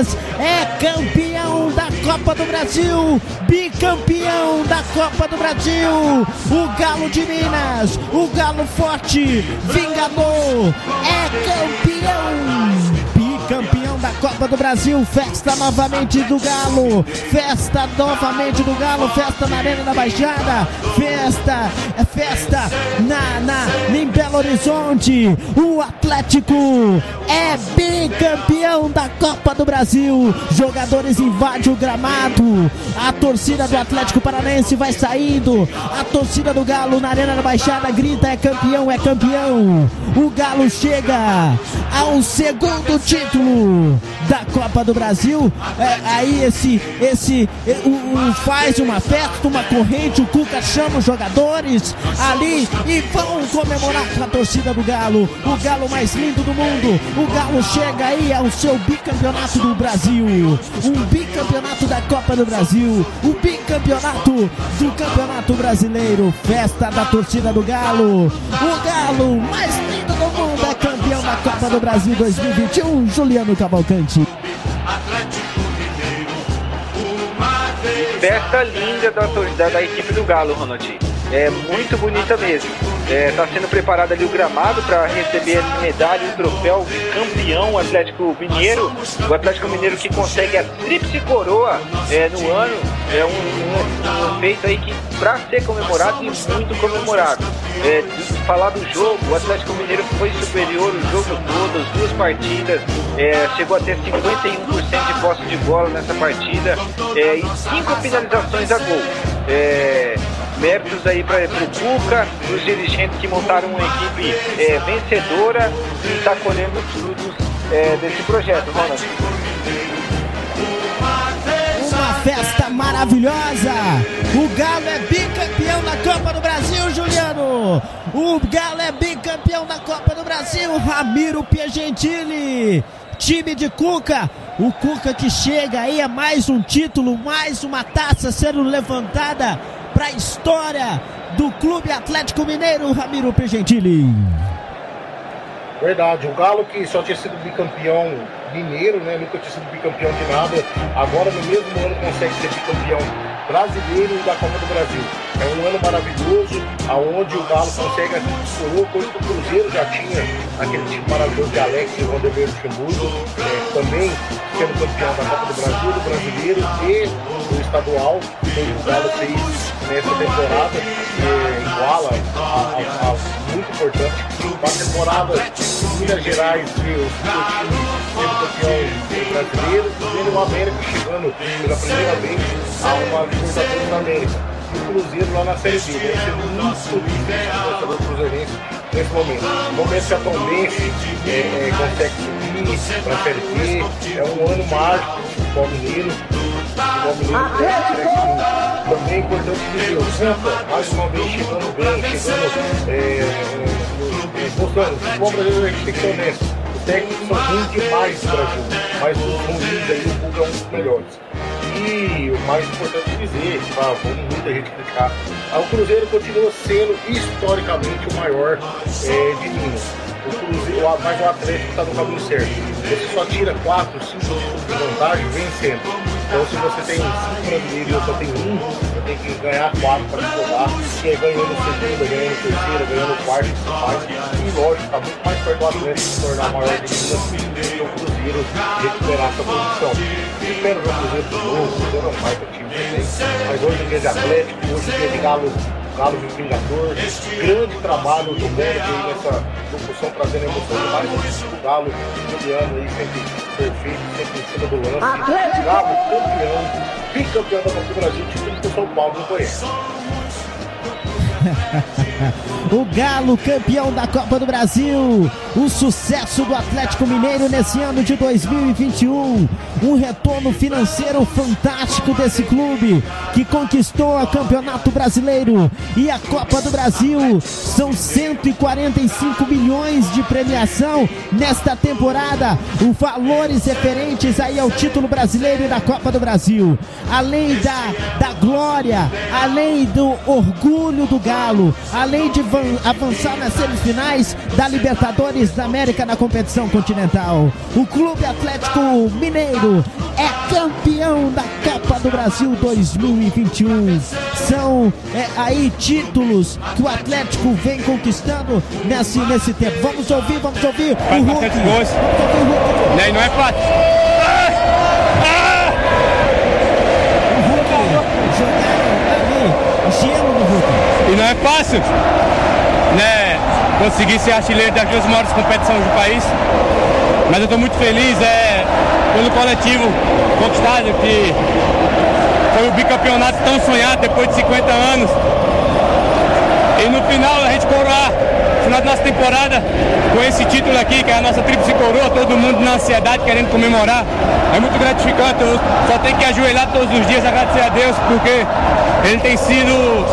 Minas é campeão da Copa do Brasil, bicampeão da Copa do Brasil. O Galo de Minas, o Galo forte, vingador, é campeão campeão da Copa do Brasil, festa novamente do Galo, festa novamente do Galo, festa na Arena da Baixada, festa, é festa na, na, em Belo Horizonte, o Atlético é bicampeão da Copa do Brasil, jogadores invadem o gramado, a torcida do Atlético Paranense vai saindo, a torcida do Galo na Arena da Baixada grita é campeão, é campeão, o Galo chega ao segundo título da Copa do Brasil. É, aí esse, esse o, o, faz uma festa, uma corrente, o Cuca chama os jogadores ali e vão comemorar com a torcida do Galo. O Galo mais lindo do mundo. O Galo chega aí ao seu bicampeonato do Brasil. Um bicampeonato da Copa do Brasil. O bicampeonato do Campeonato Brasileiro. Festa da torcida do Galo. O Galo mais lindo do mundo campeão da Copa do Brasil 2021. Juliano Cavalcante. Festa linda da, da, da equipe do Galo, Ronald. É muito bonita mesmo. Está é, tá sendo preparado ali o gramado para receber a medalha o troféu campeão Atlético Mineiro. O Atlético Mineiro que consegue a tríplice coroa é, no ano. É um, um, um feito aí que para ser comemorado e muito comemorado. É, falar do jogo, o Atlético Mineiro foi superior o jogo todo, as duas partidas, é, chegou a ter 51% de posse de bola nessa partida é, e cinco finalizações a gol. É, Méritos aí para o Cuca, os dirigentes que montaram uma equipe é, vencedora e está colhendo os frutos é, desse projeto, Ronald. Uma festa maravilhosa! O Galo é bicampeão da Copa do Brasil, Juliano! O Galo é bicampeão da Copa do Brasil, Ramiro Piagentini! Time de Cuca, o Cuca que chega aí a mais um título, mais uma taça sendo levantada para a história do Clube Atlético Mineiro, Ramiro Pergentili. Verdade, o Galo que só tinha sido bicampeão mineiro, né? Nunca tinha sido bicampeão de nada. Agora no mesmo ano consegue ser bicampeão brasileiro e da Copa do Brasil. É um ano maravilhoso, aonde o Galo consegue coroa, coisa que o Cruzeiro já tinha, aquele time maravilhoso de Alex e Vanderlei Luxemburgo, é, também sendo campeão da Copa do Brasil, do Brasileiro e do estadual, que o Galo fez nessa temporada, é, iguala a, a, a, muito importante. Temporada em Minas Gerais, que o campeão brasileiro, e o América chegando pela primeira vez a uma Libertadores da América e o Cruzeiro lá na Série B. Deve ser muito difícil o cruzeirense nesse momento. No momento que a Tombense é, é, consegue subir para a Série B, é um ano mágico do futebol mineiro. Também é importante dizer, o Santa, mais uma vez chegando bem, chegando, é, é, mostrando, o futebol brasileiro a gente tem que ser honesto. Os técnicos são ruins demais no Brasil, mas os ruins aí, o Google é um dos melhores. E o mais importante dizer, ah, muita gente criticar, o Cruzeiro continua sendo historicamente o maior é, de Minas. O Cruzeiro, mas o Atlético está no caminho certo. Você só tira 4, 5 títulos de vantagem vencendo. Então se você tem 5 brasileiros e eu só tenho um, eu tenho que ganhar 4 para jogar, e aí ganhando segunda, ganhando terceira, ganhando quarta, isso faz. E lógico, está muito mais perto do Atlético se tornar maior do Cruzeiro recuperar essa posição. Espero o Cruzeiro de novo, o Cruzeiro é um baita time também, mas hoje é dia de Atlético, hoje é dia de Galo Galo de Vingador, grande trabalho do aí nessa locução trazendo emoção demais. O Galo, Juliano aí sempre perfeito, sempre em cima do lance. Atlético! Galo campeão, bicampeão da Copa do Brasil, time que o São Paulo não conhece. o Galo campeão da Copa do Brasil, o sucesso do Atlético Mineiro nesse ano de 2021, um retorno financeiro fantástico desse clube que conquistou o Campeonato Brasileiro e a Copa do Brasil. São 145 milhões de premiação nesta temporada, os valores referentes aí ao título brasileiro e da Copa do Brasil. Além da, da glória, além do orgulho do Galo além de avançar nas semifinais da Libertadores da América na competição continental. O Clube Atlético Mineiro é campeão da Copa do Brasil 2021. São é, aí títulos que o Atlético vem conquistando nesse, nesse tempo. Vamos ouvir, vamos ouvir Faz o Hulk. bastante gols. Vamos ouvir o Hulk. E não é fácil. O Hulk jogaram ali gelo no Hulk. E não é fácil, né? Conseguir ser artilheiro das duas maiores competições do país. Mas eu estou muito feliz é, pelo coletivo conquistado, que foi o bicampeonato tão sonhado depois de 50 anos. E no final a gente coroar, final da nossa temporada, com esse título aqui, que é a nossa tríplice coroa, todo mundo na ansiedade querendo comemorar. É muito gratificante, eu só tenho que ajoelhar todos os dias, agradecer a Deus, porque Ele tem sido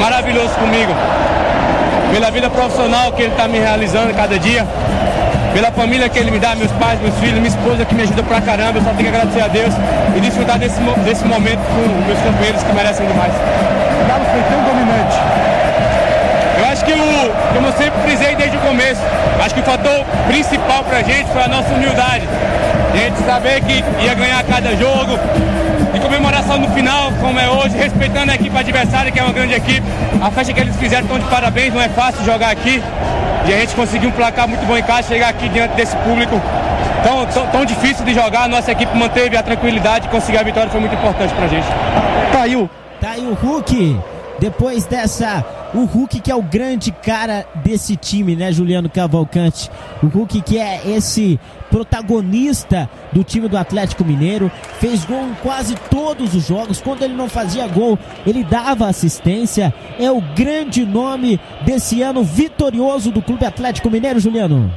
maravilhoso comigo. Pela vida profissional que Ele está me realizando cada dia, pela família que Ele me dá, meus pais, meus filhos, minha esposa que me ajuda pra caramba, eu só tenho que agradecer a Deus e desfrutar desse, desse momento com meus companheiros que merecem demais. O Galo foi tão dominante. Eu acho que o, como eu sempre frisei desde o começo, acho que o fator principal pra gente foi a nossa humildade. A gente saber que ia ganhar cada jogo e comemorar só no final, como é hoje, respeitando a equipe adversária, que é uma grande equipe. A festa que eles fizeram estão de parabéns, não é fácil jogar aqui. E a gente conseguiu um placar muito bom em casa, chegar aqui diante desse público tão, tão, tão difícil de jogar. A nossa equipe manteve a tranquilidade e conseguir a vitória foi muito importante pra gente. Caiu. Tá aí o Hulk. Depois dessa, o Hulk que é o grande cara desse time, né, Juliano Cavalcante? O Hulk que é esse protagonista do time do Atlético Mineiro, fez gol em quase todos os jogos. Quando ele não fazia gol, ele dava assistência. É o grande nome desse ano vitorioso do Clube Atlético Mineiro, Juliano.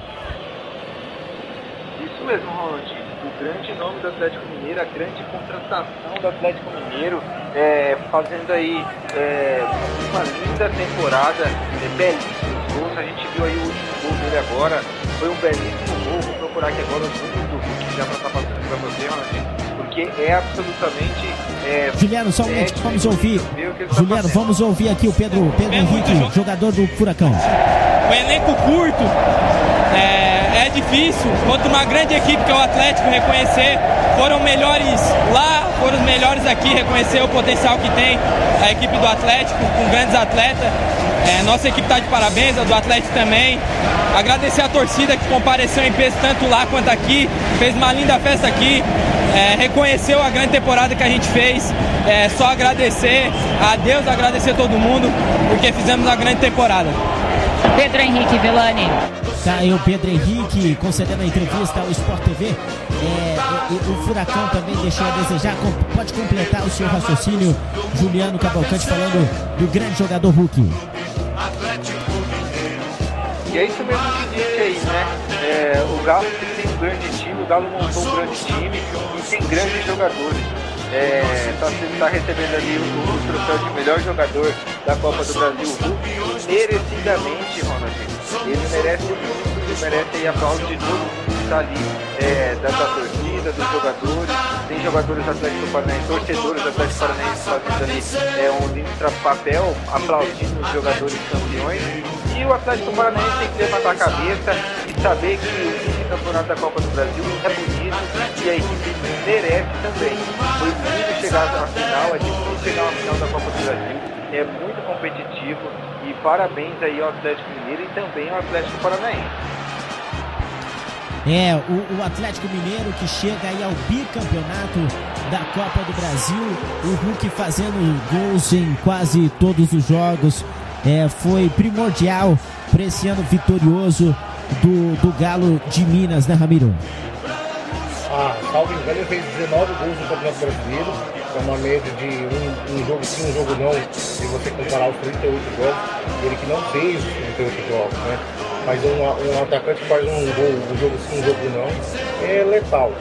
Isso mesmo, Ronald. O grande nome do Atlético Mineiro, a grande contratação do Atlético Mineiro, é, fazendo aí é, uma linda temporada, é, belíssimos gols. A gente viu aí o último gol dele agora, foi um belíssimo gol. Vou procurar aqui agora os números do Hulk, já para estar passando para você, Ronald, porque é absolutamente. É, Juliano, só um momento, ético vamos ouvir. tá Juliano, fazendo. vamos ouvir aqui o Pedro, Pedro É Henrique, jogador do Furacão. O elenco curto é, é difícil contra uma grande equipe que é o Atlético reconhecer. Foram melhores lá, foram os melhores aqui, reconhecer o potencial que tem a equipe do Atlético, com grandes atletas. É, nossa equipe está de parabéns, a do Atlético também. Agradecer a torcida que compareceu em peso tanto lá quanto aqui, fez uma linda festa aqui, é, reconheceu a grande temporada que a gente fez. É, só agradecer a Deus, agradecer a todo mundo, porque fizemos uma grande temporada. Pedro Henrique Villani. Tá aí o Pedro Henrique concedendo a entrevista ao Sport TV. É, o Furacão também deixou a desejar. Com- pode completar o seu raciocínio, Juliano Cavalcante, falando do grande jogador Hulk. E é isso mesmo que disse aí, né? É, o Galo tem um grande time, o Galo montou um grande time e tem grandes jogadores. É, tá, tá recebendo ali o, o troféu de melhor jogador da Copa do Brasil, o Hulk, merecidamente, Ronald. Ele merece ele merece aí aplauso de todo mundo que está ali, é, da, da torcida, dos jogadores. Tem jogadores do Atlético Paranaense, torcedores do Atlético Paranaense fazendo ali é, um lindo papel, aplaudindo os jogadores campeões. E o Atlético Paranaense tem que levantar a cabeça e saber que o vice-campeonato da Copa do Brasil é bonito e a equipe merece também. Foi lindo chegar à final, é difícil chegar à final da Copa do Brasil, é muito competitivo e parabéns aí ao Atlético Mineiro e também ao Atlético Paranaense. É, o, o Atlético Mineiro que chega aí ao bicampeonato da Copa do Brasil. O Hulk fazendo gols em quase todos os jogos. É, foi primordial para esse ano vitorioso do, do Galo de Minas, né, Ramiro? Ah, salvo engano, ele fez 19 gols no Campeonato Brasileiro. É uma média de um, um jogo sim, um jogo não, se você comparar os 38 jogos. Ele que não fez os 38 jogos, né? Mas um, um atacante faz um gol, um jogo sim, um jogo não, é letal.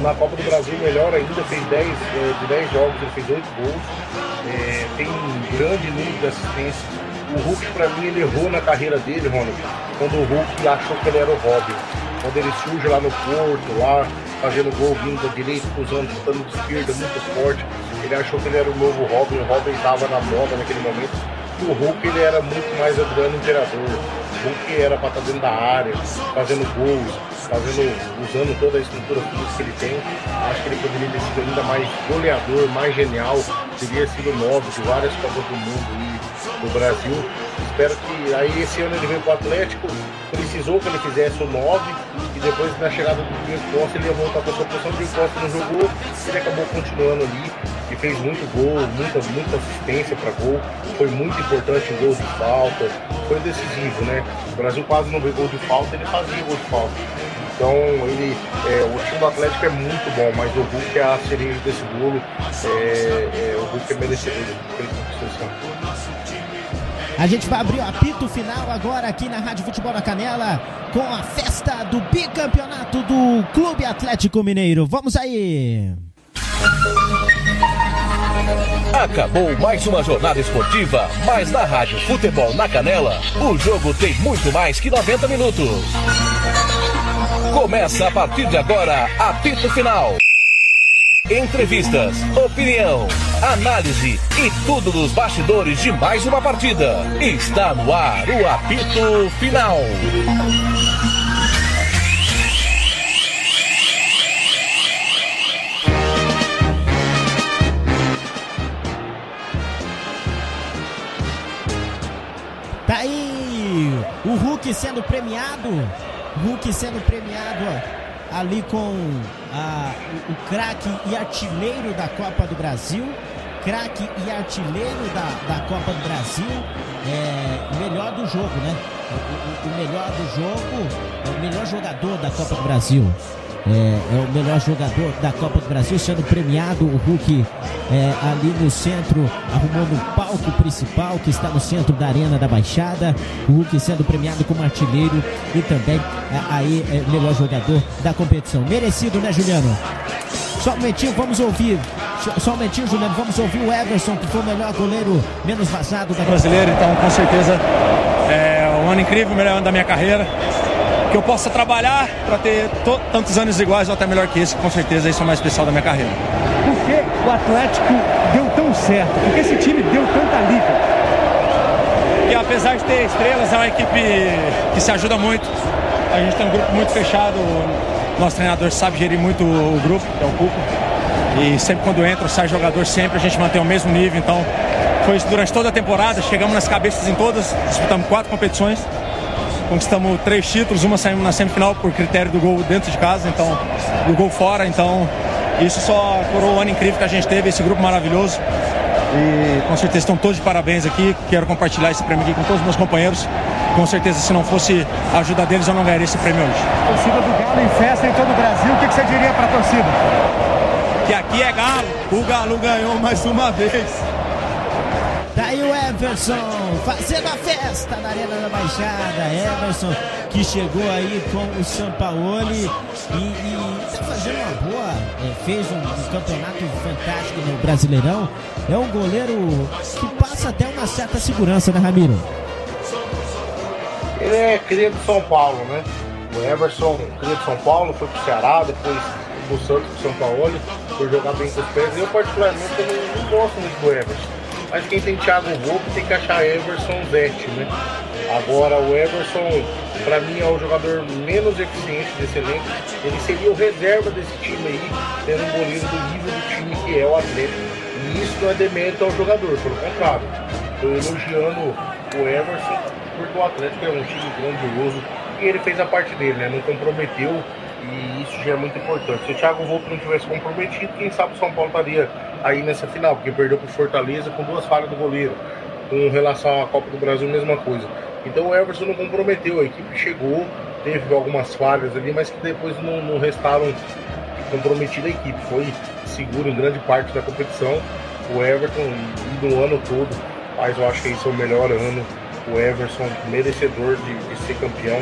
Na Copa do Brasil, melhor ainda, fez 10, eh, de 10 jogos, ele fez 8 gols. É, tem um grande número de assistências. O Hulk, pra mim, ele errou na carreira dele, Ronald, quando o Hulk achou que ele era o Robin. Quando ele surge lá no Porto, lá fazendo gol vindo da direita, cruzando, chutando de esquerda, muito forte. Ele achou que ele era o novo Robin, o Robin estava na moda naquele momento. que o Hulk ele era muito mais Adriano Imperador. O Hulk era para estar dentro da área, fazendo gols, fazendo, usando toda a estrutura física que ele tem. Acho que ele poderia ter sido ainda mais goleador, mais genial. Teria sido nove de várias Copas do Mundo e do Brasil. Espero que aí esse ano ele veio para o Atlético, precisou que ele fizesse o 9 e depois na chegada do Diego Costa ele ia voltar para a sua posição. O Diego Costa não jogou, ele acabou continuando ali e fez muito gol, muita, muita assistência para gol. Foi muito importante em gol de falta, foi decisivo, né? O Brasil quase não vê gol de falta, ele fazia gol de falta. Então ele, é, o time do Atlético é muito bom, mas o Hulk é a cereja desse bolo. É, é, o Hulk é merecedor A gente vai abrir o apito final agora aqui na Rádio Futebol na Canela com a festa do bicampeonato do Clube Atlético Mineiro. Vamos aí! Acabou mais uma jornada esportiva, mas na Rádio Futebol na Canela, o jogo tem muito mais que 90 minutos. Começa a partir de agora, apito final. Entrevistas, opinião, análise e tudo dos bastidores de mais uma partida. Está no ar o apito final. Tá aí o Hulk sendo premiado. Hulk sendo premiado ó, ali com a, o, o craque e artilheiro da Copa do Brasil. Craque e artilheiro da, da Copa do Brasil. É, melhor do jogo, né? O, o, o melhor do jogo, o melhor jogador da Copa do Brasil. É, é, o melhor jogador da Copa do Brasil, sendo premiado o Hulk é, ali no centro, arrumando o palco principal que está no centro da Arena da Baixada. O Hulk sendo premiado como artilheiro e também é, aí é, melhor jogador da competição. Merecido, né, Juliano? Só um momentinho, vamos ouvir. Só um momentinho, Juliano, vamos ouvir o Everson, que foi o melhor goleiro menos vazado da brasileiro. Então, com certeza, é um ano incrível, o melhor ano da minha carreira que eu possa trabalhar para ter tantos anos iguais ou até melhor que esse, com certeza isso é o mais especial da minha carreira. Por que o Atlético deu tão certo? Por que esse time deu tanta liga? Que apesar de ter estrelas, é uma equipe que se ajuda muito. A gente tem um grupo muito fechado, nosso treinador sabe gerir muito o grupo, que é o Cuco. E sempre quando entra, sai jogador, sempre a gente mantém o mesmo nível. Então, foi isso durante toda a temporada. Chegamos nas cabeças em todas, disputamos quatro competições conquistamos três títulos, uma saímos na semifinal por critério do gol dentro de casa, então do gol fora, então isso só coroou o ano incrível que a gente teve, esse grupo maravilhoso. E com certeza estão todos de parabéns aqui. Quero compartilhar esse prêmio aqui com todos os meus companheiros. Com certeza, se não fosse a ajuda deles, eu não ganharia esse prêmio hoje. Torcida do Galo em festa em todo o Brasil, o que, que você diria para a torcida? Que aqui é Galo, o Galo ganhou mais uma vez. Everson fazendo a festa na Arena da Baixada. Everson que chegou aí com o Sampaoli e, e tá fazendo uma boa, é, fez um, um, campeonato fantástico no Brasileirão. É um goleiro que passa até uma certa segurança, né, Ramiro? Ele é cria de São Paulo, né? O Everson, cria de São Paulo, foi pro Ceará, depois pro Santos, pro São Paulo, foi jogar bem com os pés. Eu, particularmente, eu não gosto muito do Everson mas quem tem Thiago Volpe tem que achar Everson Zete, né? Agora o Everson, para mim, é o jogador menos eficiente desse elenco. Ele seria o reserva desse time aí, tendo um goleiro do nível do time que é o Atlético. E isso não é demérito ao jogador, pelo contrário. Estou elogiando o Everson, porque o Atlético é um time grandioso e ele fez a parte dele, né? Não comprometeu e isso já é muito importante. Se o Thiago Volpe não tivesse comprometido, quem sabe o São Paulo estaria aí nessa final, porque perdeu para o Fortaleza com duas falhas do goleiro. Com relação à Copa do Brasil, mesma coisa. Então o Everson não comprometeu, a equipe chegou, teve algumas falhas ali, mas que depois não, não restaram comprometida a equipe. Foi seguro em grande parte da competição. O Everton, do ano todo, mas eu acho que esse é o melhor ano. O Everson, merecedor de, de ser campeão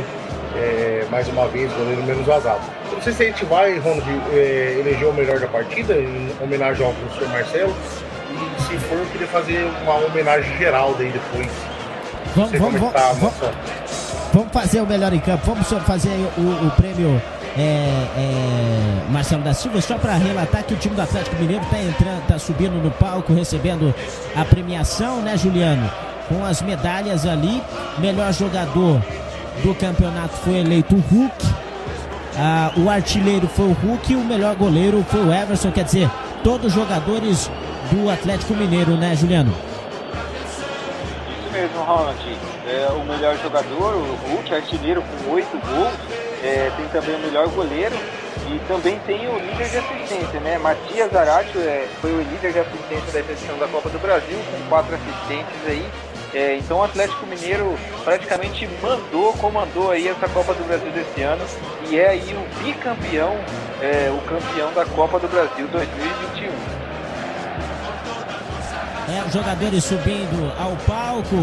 é, mais uma vez, goleiro menos vazado. não sei se a gente vai, Ronald, é, eleger o melhor da partida, em homenagem ao professor Marcelo. E se for, eu queria fazer uma homenagem geral daí depois. Vamos, vamos, vamos, tá vamos, vamos, fazer o melhor em campo. Vamos fazer o, o prêmio é, é, Marcelo da Silva, só para relatar que o time do Atlético Mineiro está entrando, tá subindo no palco, recebendo a premiação, né, Juliano? com as medalhas ali. Melhor jogador do campeonato foi eleito o Hulk. Ah, o artilheiro foi o Hulk e o melhor goleiro foi o Everson. Quer dizer, todos jogadores do Atlético Mineiro, né, Juliano? Isso mesmo, Ronald. É, o melhor jogador, o Hulk, artilheiro com oito gols. É, tem também o melhor goleiro e também tem o líder de assistência, né? Matias Aratio é, foi o líder de assistência da edição da Copa do Brasil, com quatro assistentes aí. É, então o Atlético Mineiro praticamente mandou, comandou aí essa Copa do Brasil desse ano e é aí o bicampeão, é, o campeão da Copa do Brasil 2021. É, os jogadores subindo ao palco,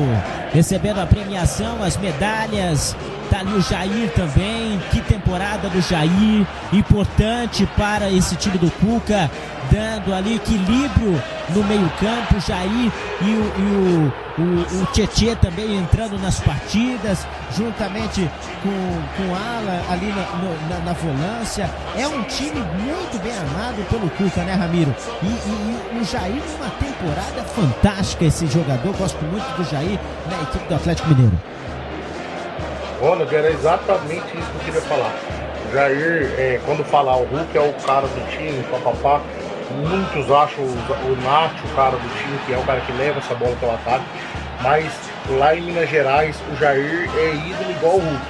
recebendo a premiação, as medalhas. Tá ali o Jair também. Que temporada do Jair. Importante para esse time do Cuca. Dando ali equilíbrio no meio-campo. Jair e o, e o, o, o Tietê também entrando nas partidas. Juntamente com, com Ala ali na, no, na, na volância. É um time muito bem armado pelo Cuca, né, Ramiro? E, e, e o Jair numa temporada fantástica, esse jogador. Gosto muito do Jair na equipe do Atlético Mineiro. Olha, era exatamente isso que eu queria falar. O Jair, é, quando falar o Hulk é o cara do time, papapá, muitos acham o, o Nath o cara do time, que é o cara que leva essa bola pelo ataque, mas lá em Minas Gerais o Jair é ídolo igual o Hulk.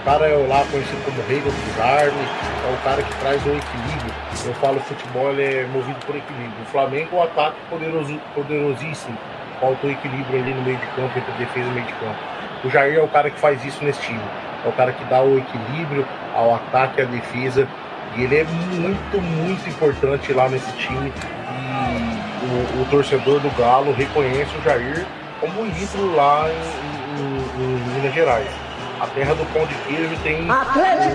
O cara é lá conhecido como rei do desarme, é o cara que traz o equilíbrio. Eu falo futebol ele é movido por equilíbrio. O Flamengo um ataque poderoso, poderosíssimo. Faltou equilíbrio ali no meio de campo, entre defesa e meio de campo. O Jair é o cara que faz isso nesse time. É o cara que dá o equilíbrio ao ataque e à defesa. E ele é muito, muito importante lá nesse time. E o, o torcedor do Galo reconhece o Jair como um ídolo lá em, em, em, Minas Gerais. A terra do pão de queijo tem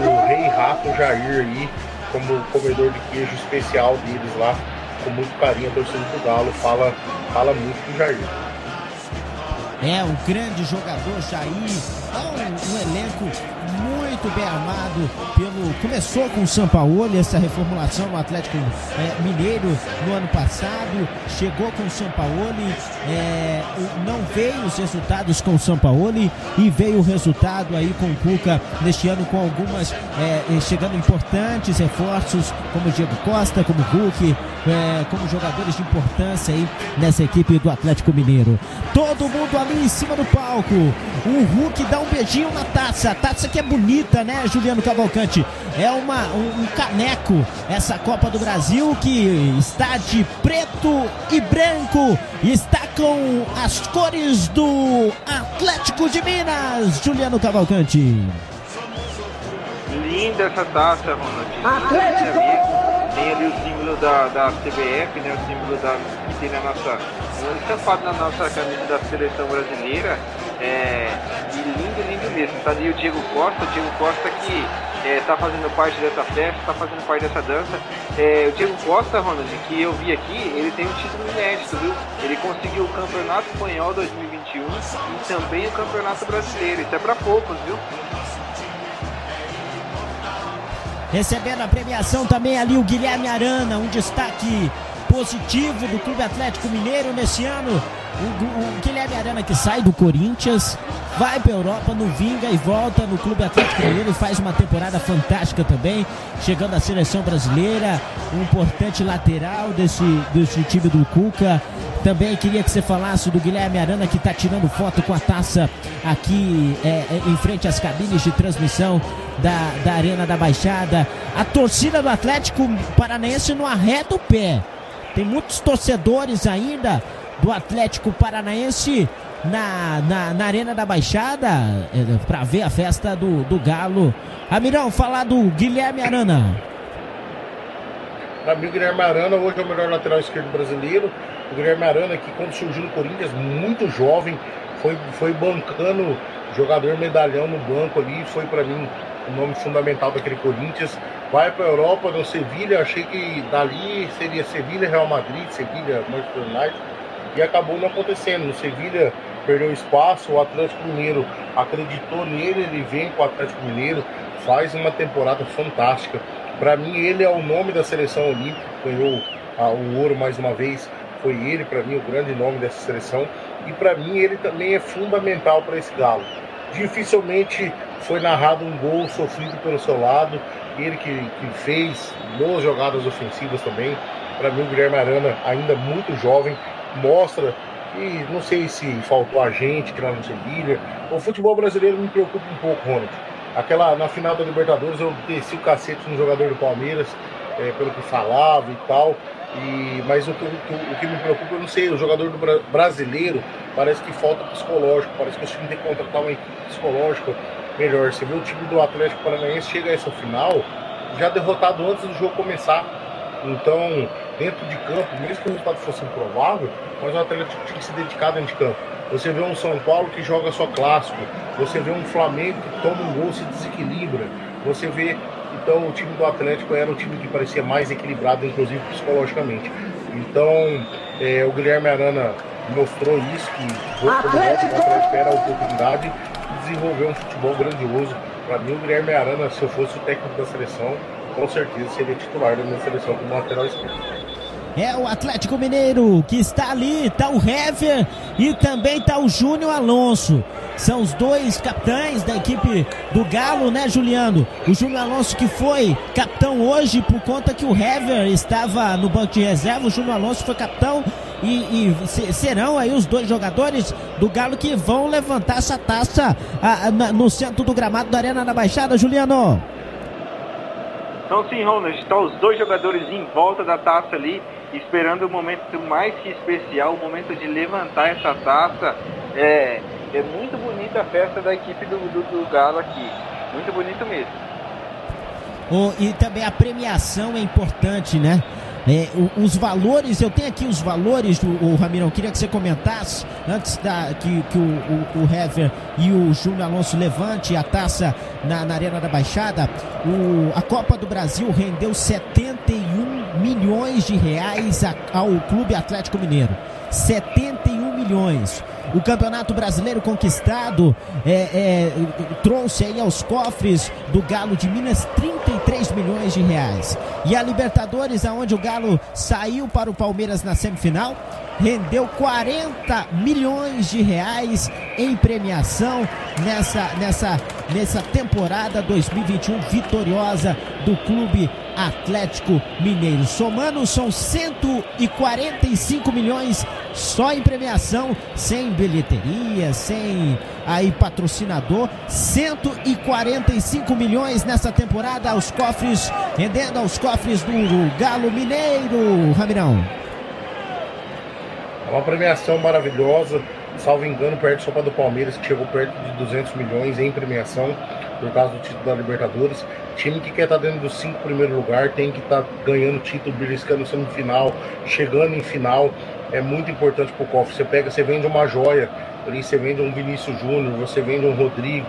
o rei rato Jair aí, como comedor de queijo especial deles lá. Com muito carinho, a torcida do Galo fala, fala muito do Jair. É um grande jogador, Jair. É um, um, elenco muito bem armado pelo. Começou com o Sampaoli, essa reformulação no Atlético é, Mineiro no ano passado. Chegou com o Sampaoli, é, não veio os resultados com o Sampaoli e veio o resultado aí com o Cuca neste ano com algumas é, chegando importantes reforços, como Diego Costa, como Hulk, é, como jogadores de importância aí nessa equipe do Atlético Mineiro. Todo mundo ali em cima do palco. O Hulk dá um beijinho na taça. A taça que é bonita, né, Juliano Cavalcante? É uma, um, um caneco, essa Copa do Brasil que está de preto e branco. Está com as cores do Atlético de Minas, Juliano Cavalcante. Linda essa taça, Ronald. Atlético! Tem ali o símbolo da, da CBF, né? O símbolo da, que tem na nossa. estampado na nossa camisa da seleção brasileira. É, e mesmo. Tá ali o Diego Costa, o Diego Costa que é, tá fazendo parte dessa festa, tá fazendo parte dessa dança. É, o Diego Costa, Ronald, que eu vi aqui, ele tem um título inédito, viu? Ele conseguiu o Campeonato Espanhol 2021 e também o Campeonato Brasileiro. Isso é para poucos, viu? Recebendo a premiação também ali o Guilherme Arana, um destaque positivo do Clube Atlético Mineiro nesse ano. O, o, Guilherme Arana que sai do Corinthians, vai para a Europa, no Vinga e volta no Clube Atlético Mineiro e faz uma temporada fantástica também, chegando à seleção brasileira, um importante lateral desse, desse time do Cuca. Também queria que você falasse do Guilherme Arana que está tirando foto com a taça aqui é, é, em frente às cabines de transmissão da, da Arena da Baixada. A torcida do Atlético Paranaense não arreta o pé. Tem muitos torcedores ainda do Atlético Paranaense na, na, na Arena da Baixada é, para ver a festa do, do Galo. Amirão, falar do Guilherme Arana. Para mim, o Guilherme Arana hoje é o melhor lateral esquerdo brasileiro. O Guilherme Arana, que quando surgiu no Corinthians, muito jovem, foi, foi bancando jogador medalhão no banco ali, foi para mim o nome fundamental daquele Corinthians. Vai para a Europa, no Sevilha, achei que dali seria Sevilha, Real Madrid, Sevilha, Manchester United, e acabou não acontecendo. No Sevilha perdeu espaço, o Atlético Mineiro acreditou nele, ele vem com o Atlético Mineiro, faz uma temporada fantástica. Para mim, ele é o nome da seleção olímpica, ganhou o ouro mais uma vez. Foi ele, para mim, o grande nome dessa seleção. E para mim ele também é fundamental para esse Galo. Dificilmente foi narrado um gol sofrido pelo seu lado, ele que, que fez boas jogadas ofensivas também. Para mim, o Guilherme Arana, ainda muito jovem, mostra que não sei se faltou a gente que lá no Sevilha. O futebol brasileiro me preocupa um pouco, Ronald. Aquela, na final da Libertadores eu desci o cacete no jogador do Palmeiras, é, pelo que falava e tal. E, mas o que, o, que me preocupa, eu não sei, o jogador do bra brasileiro parece que falta psicológico, parece que o time tem que contratar uma equipe psicológica melhor. Você vê o time do Atlético Paranaense chega a essa final já derrotado antes do jogo começar. Então, dentro de campo, mesmo que o resultado fosse improvável, mas o Atlético tinha que se dedicar dentro de campo. Você vê um São Paulo que joga só clássico, você vê um Flamengo que toma um gol se desequilibra, você vê. Então, o time do Atlético era o time que parecia mais equilibrado, inclusive psicologicamente. Então, é, o Guilherme Arana mostrou isso, que o Atlético era a oportunidade de desenvolver um futebol grandioso. Para mim, o Guilherme Arana, se eu fosse o técnico da seleção, com certeza seria titular da minha seleção como lateral esquerdo. É o Atlético Mineiro que está ali, está o Hever e também está o Júnior Alonso. São os dois capitães da equipe do Galo, né, Juliano? O Júnior Alonso que foi capitão hoje por conta que o Hever estava no banco de reserva. O Júnior Alonso foi capitão e, e, serão aí os dois jogadores do Galo que vão levantar essa taça a, a, no centro do gramado da Arena da Baixada, Juliano. Então sim, Ronald, estão os dois jogadores em volta da taça ali esperando o momento mais que especial, o momento de levantar essa taça. É, é muito bonita a festa da equipe do, do, do Galo aqui. Muito bonito mesmo. Oh, e também a premiação é importante, né? É, os valores, eu tenho aqui os valores, o, o Ramirão, queria que você comentasse, antes da, que, que o, o, o Hever e o Júnior Alonso levante a taça na, na Arena da Baixada. O, a Copa do Brasil rendeu 71 milhões de reais ao Clube Atlético Mineiro. 71 milhões. O Campeonato Brasileiro conquistado é, é, trouxe aí aos cofres do Galo de Minas 33 milhões de reais. E a Libertadores, aonde o Galo saiu para o Palmeiras na semifinal, rendeu 40 milhões de reais em premiação nessa, nessa, nessa temporada 2021 vitoriosa do Clube Atlético Mineiro. Somando, são 145 milhões só em premiação, sem bilheteria, sem aí patrocinador. 145 milhões nessa temporada aos cofres, rendendo aos cofres do Galo Mineiro, Ramirão. Uma premiação maravilhosa, salvo engano, perto só para do Palmeiras, que chegou perto de 200 milhões em premiação por causa do título da Libertadores. Time que quer estar tá dentro dos cinco primeiros lugar tem que estar tá ganhando título, beliscando semifinal, chegando em final. É muito importante para o cofre. Você pega, você vende uma joia, ali você vende um Vinícius Júnior, você vende um Rodrigo,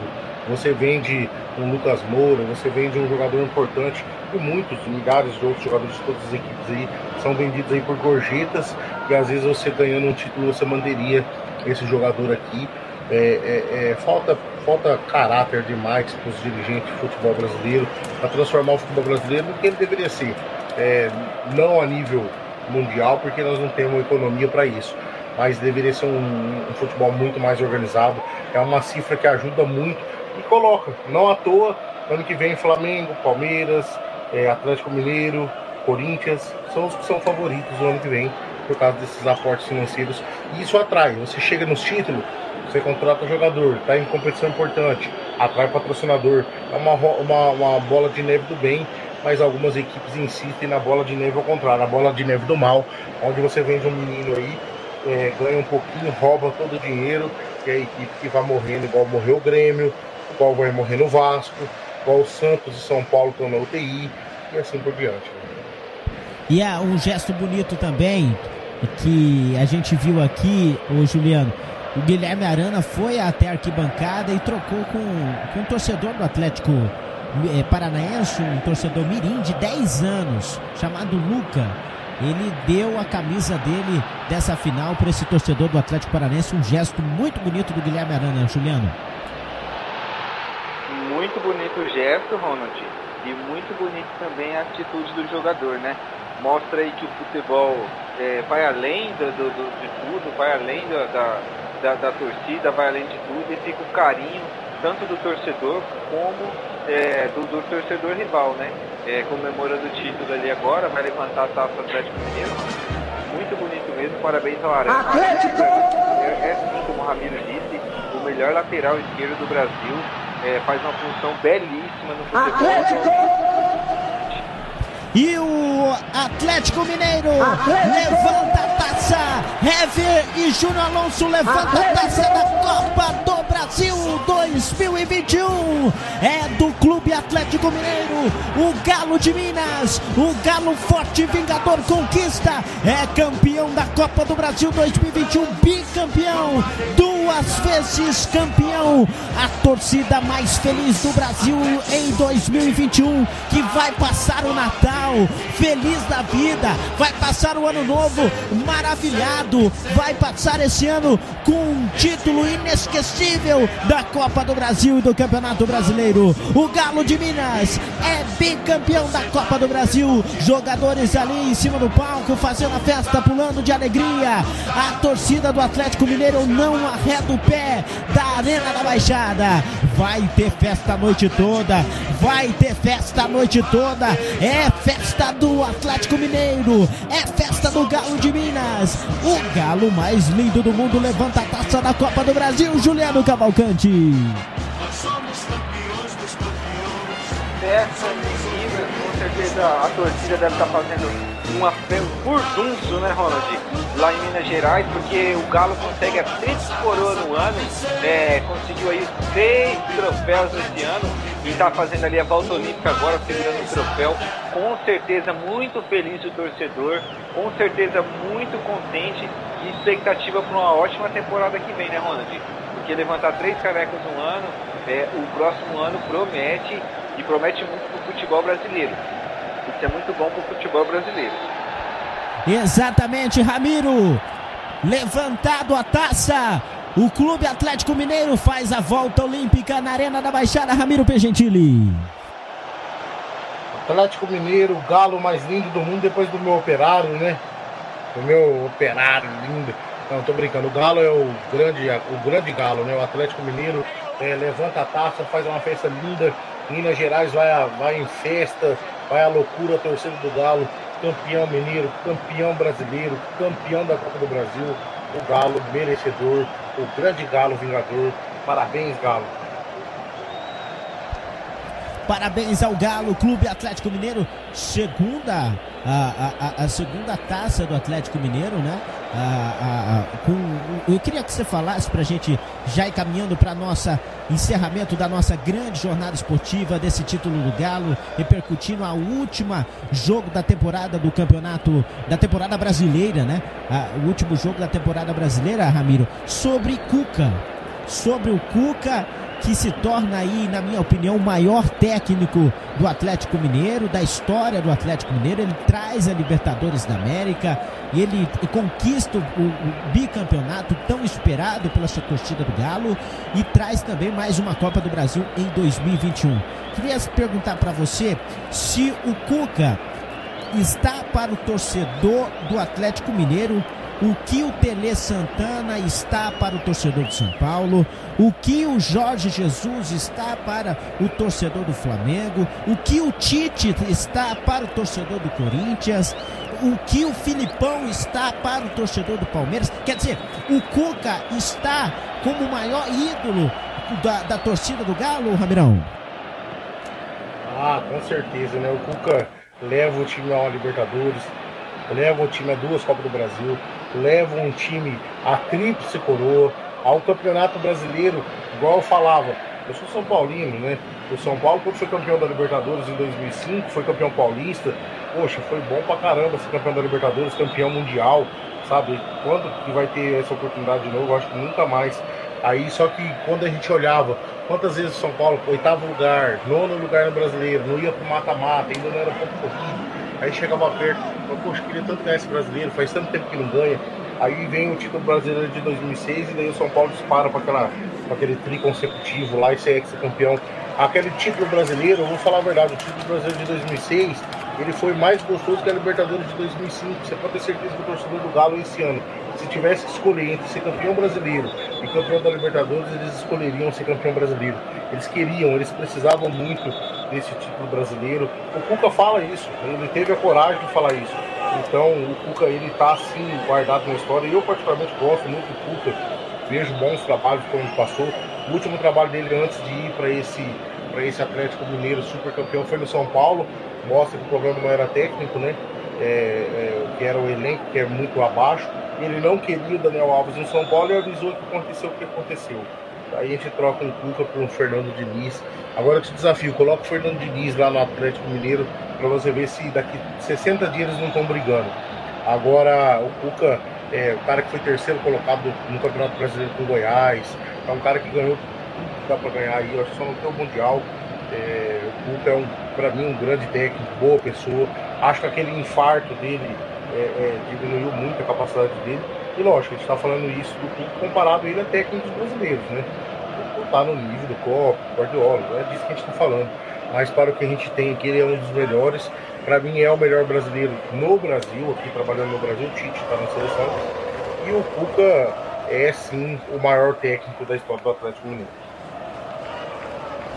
você vende um Lucas Moura, você vende um jogador importante e muitos, milhares de outros jogadores de todas as equipes aí são vendidos aí por gorjetas e às vezes você ganhando um título você manteria esse jogador aqui. É, é, é, falta falta caráter demais para os dirigentes de futebol brasileiro para transformar o futebol brasileiro no que ele deveria ser. É, não a nível mundial, porque nós não temos economia para isso, mas deveria ser um, um, futebol muito mais organizado. É uma cifra que ajuda muito e coloca, não à toa, ano que vem Flamengo, Palmeiras, é, Atlético Mineiro, Corinthians, são os que são favoritos no ano que vem por causa desses aportes financeiros. E isso atrai. Você chega nos títulos, você contrata jogador, está em competição importante, atrai patrocinador. É uma, uma, uma bola de neve do bem, mas algumas equipes insistem na bola de neve ao contrário, na bola de neve do mal, onde você vende um menino aí, é, ganha um pouquinho, rouba todo o dinheiro, e a equipe que vai morrendo, igual morreu o Grêmio, igual vai morrendo o Vasco, igual o Santos e São Paulo estão na UTI, e assim por diante. E há um gesto bonito também que a gente viu aqui, o Juliano, o Guilherme Arana foi até a arquibancada e trocou com, com um torcedor do Atlético é, Paranaense, um torcedor mirim de 10 anos, chamado Luca. Ele deu a camisa dele dessa final para esse torcedor do Atlético Paranaense, um gesto muito bonito do Guilherme Arana, Juliano. Muito bonito o gesto, Ronald, e muito bonito também a atitude do jogador, né? Mostra aí que o futebol é, vai além do, do, do, de tudo, vai além da, da da, da torcida, vai além de tudo e fica o carinho tanto do torcedor como é, do, do, torcedor rival, né? É, comemorando o título ali agora, vai levantar a taça Atlético Mineiro. Muito bonito mesmo, parabéns ao Aranha. Atlético! É, é sim, como o Ramiro disse, o melhor lateral esquerdo do Brasil. É, faz uma função belíssima no futebol. Atlético! E o Atlético Mineiro Atlético. levanta a taça. Hever e Júnior Alonso levanta a taça da Copa do Brasil 2021. É do Clube Atlético Mineiro. O Galo de Minas. O Galo Forte Vingador conquista. É campeão da Copa do Brasil 2021. Bicampeão. Duas vezes campeão. A torcida mais feliz do Brasil em 2021. Que vai passar o Natal feliz da vida, vai passar o ano novo maravilhado, vai passar esse ano com um título inesquecível da Copa do Brasil e do Campeonato Brasileiro. O Galo de Minas é bicampeão da Copa do Brasil. Jogadores ali em cima do palco fazendo a festa, pulando de alegria. A torcida do Atlético Mineiro não arreda o pé da Arena da Baixada. Vai ter festa a noite toda, vai ter festa a noite toda. É festa do Atlético Mineiro, é festa do Galo de Minas. O galo mais lindo do mundo levanta a taça da Copa do Brasil, Juliano Cavalcante. Festa com certeza a torcida deve estar fazendo uma, um furdunço, né, Ronald? Lá em Minas Gerais, porque o Galo consegue a três coroas no ano, é, conseguiu aí seis troféus esse ano e está fazendo ali a volta olímpica agora, segurando o troféu. Com certeza muito feliz o torcedor, com certeza muito contente e expectativa para uma ótima temporada que vem, né, Ronald? Porque levantar três canecas no ano, é, o próximo ano promete e promete muito para o futebol brasileiro. Isso é muito bom para o futebol brasileiro. Exatamente, Ramiro. Levantado a taça. O Clube Atlético Mineiro faz a volta olímpica na Arena da Baixada. Ramiro Pegentili. Atlético Mineiro, o galo mais lindo do mundo depois do meu operário, né? O meu operário lindo. Não, tô brincando. O Galo é o grande, o grande Galo, né? O Atlético Mineiro é, levanta a taça, faz uma festa linda. Minas Gerais vai, vai em festa, vai a loucura, a torcida do Galo, campeão mineiro, campeão brasileiro, campeão da Copa do Brasil, o Galo merecedor, o grande Galo vingador. Parabéns, Galo. Parabéns ao Galo, Clube Atlético Mineiro, segunda a, a, a segunda taça do Atlético Mineiro, né? Com, eu queria que você falasse para a gente já ir caminhando para nossa encerramento da nossa grande jornada esportiva desse título do Galo, repercutindo a última jogo da temporada do campeonato da temporada brasileira, né? o último jogo da temporada brasileira, Ramiro, sobre Cuca, sobre o Cuca que se torna aí, na minha opinião, o maior técnico do Atlético Mineiro, da história do Atlético Mineiro. Ele traz a Libertadores da América, ele conquista o, o bicampeonato tão esperado pela sua torcida do Galo e traz também mais uma Copa do Brasil em 2021. Queria perguntar para você se o Cuca está para o torcedor do Atlético Mineiro o que o Tele Santana está para o torcedor do São Paulo, o que o Jorge Jesus está para o torcedor do Flamengo, o que o Tite está para o torcedor do Corinthians, o que o Filipão está para o torcedor do Palmeiras. Quer dizer, o Cuca está como o maior ídolo da, da torcida do Galo, Ramirão? Ah, com certeza, né? O Cuca leva o time uma Libertadores, leva o time a duas Copas do Brasil, leva um time a tríplice coroa, ao Campeonato Brasileiro, igual eu falava, eu sou São Paulino, né? O São Paulo, quando foi campeão da Libertadores em 2005, foi campeão paulista. Poxa, foi bom pra caramba ser campeão da Libertadores, campeão mundial, sabe? Quando que vai ter essa oportunidade de novo? Eu acho que nunca mais. Aí, só que quando a gente olhava, quantas vezes o São Paulo, oitavo lugar, nono lugar no brasileiro, não ia pro mata-mata, ainda não era ponto corrido. Aí chegava perto, eu, poxa, queria tanto ganhar esse brasileiro, faz tanto tempo que não ganha. Aí vem o título brasileiro de 2006 e daí o São Paulo dispara para aquele tri consecutivo lá e ser ex-campeão. Aquele título brasileiro, eu vou falar a verdade, o título brasileiro de 2006 ele foi mais gostoso que a Libertadores de 2005. Você pode ter certeza que o torcedor do Galo esse ano, se tivesse que escolher entre ser campeão brasileiro e campeão da Libertadores, eles escolheriam ser campeão brasileiro. Eles queriam, eles precisavam muito desse título brasileiro. O Cuca fala isso, ele teve a coragem de falar isso. Então o Cuca ele está assim guardado na história. E eu particularmente gosto muito do Cuca. Vejo bons trabalhos como passou. O último trabalho dele antes de ir para esse para esse Atlético Mineiro super campeão foi no São Paulo. Mostra que o problema não era técnico, né? É, é, que era o elenco que é muito abaixo. Ele não queria o Daniel Alves no São Paulo e avisou que aconteceu o que aconteceu. Aí a gente troca um Cuca por um Fernando Diniz. Agora eu te desafio, coloca o Fernando Diniz lá no Atlético Mineiro para você ver se daqui 60 dias eles não estão brigando. Agora o Cuca é o cara que foi terceiro colocado no Campeonato Brasileiro com Goiás, é um cara que ganhou tudo que dá para ganhar aí, eu acho que só não tem o Mundial. É, o Cuca é um, para mim um grande técnico, boa pessoa. Acho que aquele infarto dele é, é, diminuiu muito a capacidade dele. E lógico, a gente está falando isso do Cuca comparado ele a técnicos brasileiros, né? Não está no nível do Copa, Guardiola, é disso que a gente está falando. Mas para o que a gente tem aqui, ele é um dos melhores. Para mim é o melhor brasileiro no Brasil, aqui trabalhando no Brasil, o Tite está na seleção. E o Cuca é sim o maior técnico da história do Atlético Mineiro.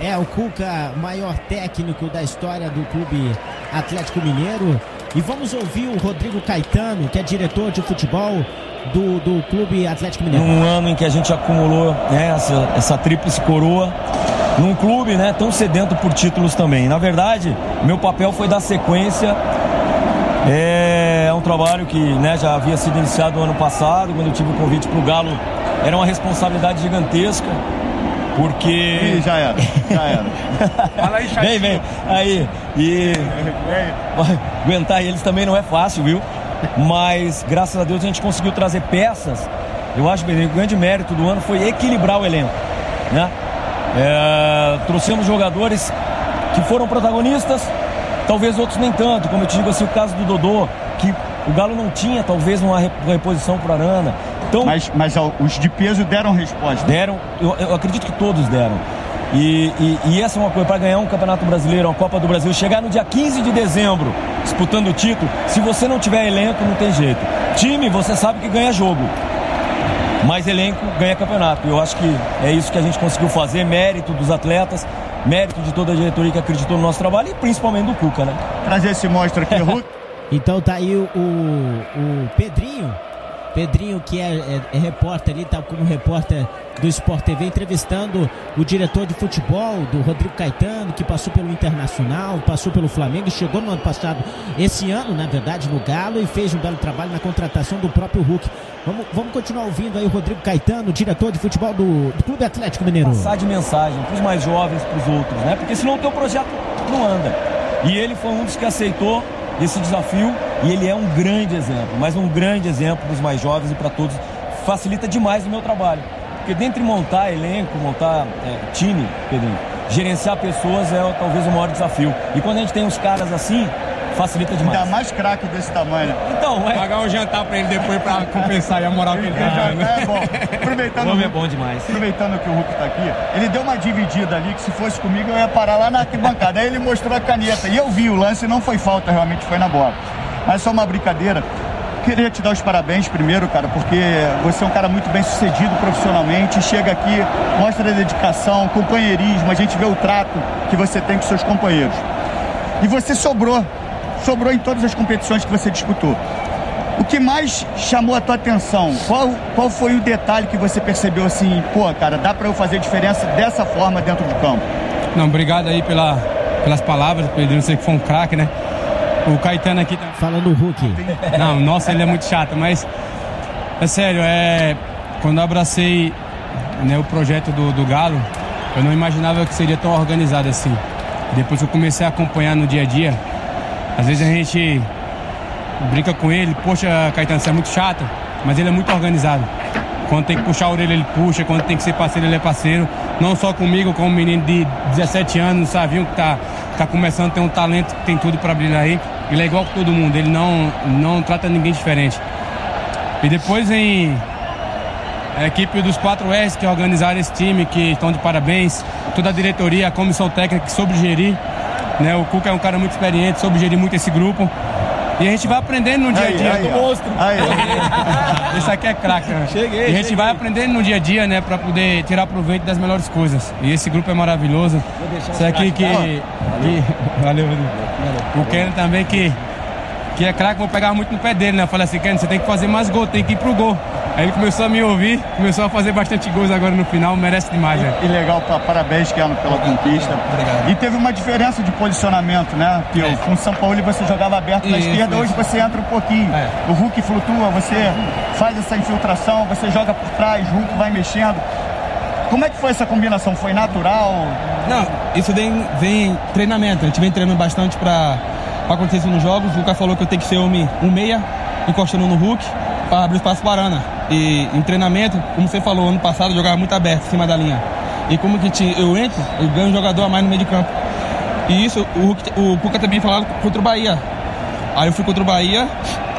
É, o Cuca, maior técnico da história do clube Atlético Mineiro. E vamos ouvir o Rodrigo Caetano, que é diretor de futebol do, do Clube Atlético Mineiro. Num ano em que a gente acumulou né, essa, essa tríplice coroa, num clube né, tão sedento por títulos também. Na verdade, meu papel foi dar sequência. É, é um trabalho que né, já havia sido iniciado no ano passado, quando eu tive o convite para o Galo. Era uma responsabilidade gigantesca porque. Ih, já era, já era. Fala aí, Vem, vem. Aí, e. Aguentar eles também não é fácil, viu? Mas, graças a Deus, a gente conseguiu trazer peças. Eu acho que o grande mérito do ano foi equilibrar o elenco, né? É, trouxemos jogadores que foram protagonistas, talvez outros nem tanto, como eu te digo assim, o caso do Dodô, que o Galo não tinha talvez uma reposição para Arana. Então, mas, mas os de peso deram resposta? Deram, eu, eu acredito que todos deram. E, e, e, essa é uma coisa, para ganhar um Campeonato Brasileiro, uma Copa do Brasil, chegar no dia 15 de dezembro disputando o título, se você não tiver elenco, não tem jeito. Time, você sabe que ganha jogo, mas elenco ganha campeonato. Eu acho que é isso que a gente conseguiu fazer, mérito dos atletas, mérito de toda a diretoria que acreditou no nosso trabalho e principalmente do Cuca, né? Trazer esse mostra aqui, Hulk. então tá aí o, o, o Pedrinho Pedrinho, que é, é, é repórter ali, tá como repórter do Sport TV, entrevistando o diretor de futebol, do Rodrigo Caetano, que passou pelo Internacional, passou pelo Flamengo, chegou no ano passado, esse ano, na verdade, no Galo, e fez um belo trabalho na contratação do próprio Hulk. Vamos, vamos continuar ouvindo aí o Rodrigo Caetano, diretor de futebol do, do Clube Atlético Mineiro. Passar de mensagem para os mais jovens, para os outros, né? Porque senão o teu projeto não anda. E ele foi um dos que aceitou esse desafio e ele é um grande exemplo, mas um grande exemplo para os mais jovens e para todos. Facilita demais o meu trabalho. Porque dentre montar elenco, montar é, time, Pedrinho, gerenciar pessoas é talvez o maior desafio. E quando a gente tem uns caras assim, facilita demais. Ainda mais craque desse tamanho. Então, é. Pagar um jantar pra ele depois pra compensar a moral que ele dá. Né? É bom. Aproveitando, o homem é bom demais. Aproveitando que o Hulk tá aqui, ele deu uma dividida ali que se fosse comigo eu ia parar lá na arquibancada. Aí ele mostrou a caneta. E eu vi o lance, não foi falta, realmente foi na bola. Mas só uma brincadeira. Queria te dar os parabéns primeiro, cara, porque você é um cara muito bem sucedido profissionalmente. Chega aqui, mostra a dedicação, companheirismo, a gente vê o trato que você tem com seus companheiros. E você sobrou, sobrou em todas as competições que você disputou. O que mais chamou a tua atenção? Qual, qual foi o detalhe que você percebeu assim, pô, cara, dá para eu fazer diferença dessa forma dentro do campo? Não, obrigado aí pela, pelas palavras, Pedro, sei que foi um craque, né? O Caetano aqui tá... Falando o Hulk. Não, nossa, ele é muito chato, mas é sério, é. Quando eu abracei né, o projeto do, do Galo, eu não imaginava que seria tão organizado assim. Depois que eu comecei a acompanhar no dia a dia, às vezes a gente brinca com ele, poxa, Caetano, você é muito chato, mas ele é muito organizado. Quando tem que puxar a orelha, ele puxa, quando tem que ser parceiro, ele é parceiro. Não só comigo, como um menino de 17 anos, Savinho, que tá, tá começando a ter um talento, tem tudo para brilhar aí. Ele é igual com todo mundo, ele não, não trata ninguém diferente. E depois vem a equipe dos 4S que organizaram esse time, que estão de parabéns, toda a diretoria, a comissão técnica que soube gerir. Né? O Cuca é um cara muito experiente, soube gerir muito esse grupo. E a gente vai aprendendo no dia a dia. aí, do monstro. Aí. Isso aqui é craque. né? Cheguei, E a gente cheguei. vai aprendendo no dia a dia, né, pra poder tirar proveito das melhores coisas. E esse grupo é maravilhoso. Isso aqui que. que valeu, valeu. O Ken também que. Que é craque, vou pegar muito no pé dele, né? Eu falei assim, Ken, você tem que fazer mais gol, tem que ir pro gol. Aí ele começou a me ouvir, começou a fazer bastante gols agora no final, merece demais, né? E legal, pa- parabéns, Keno, pela conquista. Obrigado. E teve uma diferença de posicionamento, né? Que É. com o São Paulo você jogava aberto na esquerda, isso. hoje você entra um pouquinho. É. O Hulk flutua, você faz essa infiltração, você joga por trás, o Hulk vai mexendo. Como é que foi essa combinação? Foi natural? Não, isso vem, vem treinamento. A gente vem treinando bastante pra, pra acontecer isso nos jogos. O Lucas falou que eu tenho que ser um, um meia, encostando no Hulk, pra abrir espaço para a Arana. E em treinamento, como você falou, ano passado eu jogava muito aberto, em cima da linha. E como que ti- eu entro, eu ganho um jogador a mais no meio de campo. E isso, o, o Cuca também falou contra o Bahia. Aí eu fui contra o Bahia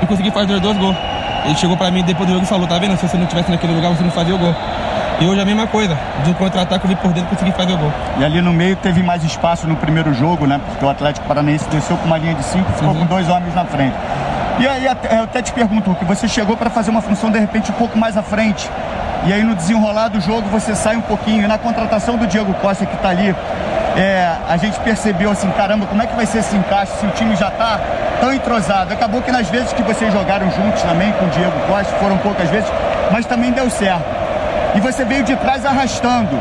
e consegui fazer dois gols. Ele chegou pra mim depois do jogo e falou, tá vendo? Se você não estivesse naquele lugar, você não fazia o gol. E hoje a mesma coisa. De um contra-ataque eu vim por dentro e consegui fazer o gol. E ali no meio teve mais espaço no primeiro jogo, né? Porque o Atlético Paranaense desceu com uma linha de cinco e ficou com dois homens na frente. E aí eu até te pergunto, que você chegou para fazer uma função de repente um pouco mais à frente. E aí no desenrolar do jogo você sai um pouquinho. E na contratação do Diego Costa que tá ali, é, a gente percebeu assim, caramba, como é que vai ser esse encaixe se o time já tá tão entrosado? Acabou que nas vezes que vocês jogaram juntos também com o Diego Costa, foram poucas vezes, mas também deu certo. E você veio de trás arrastando.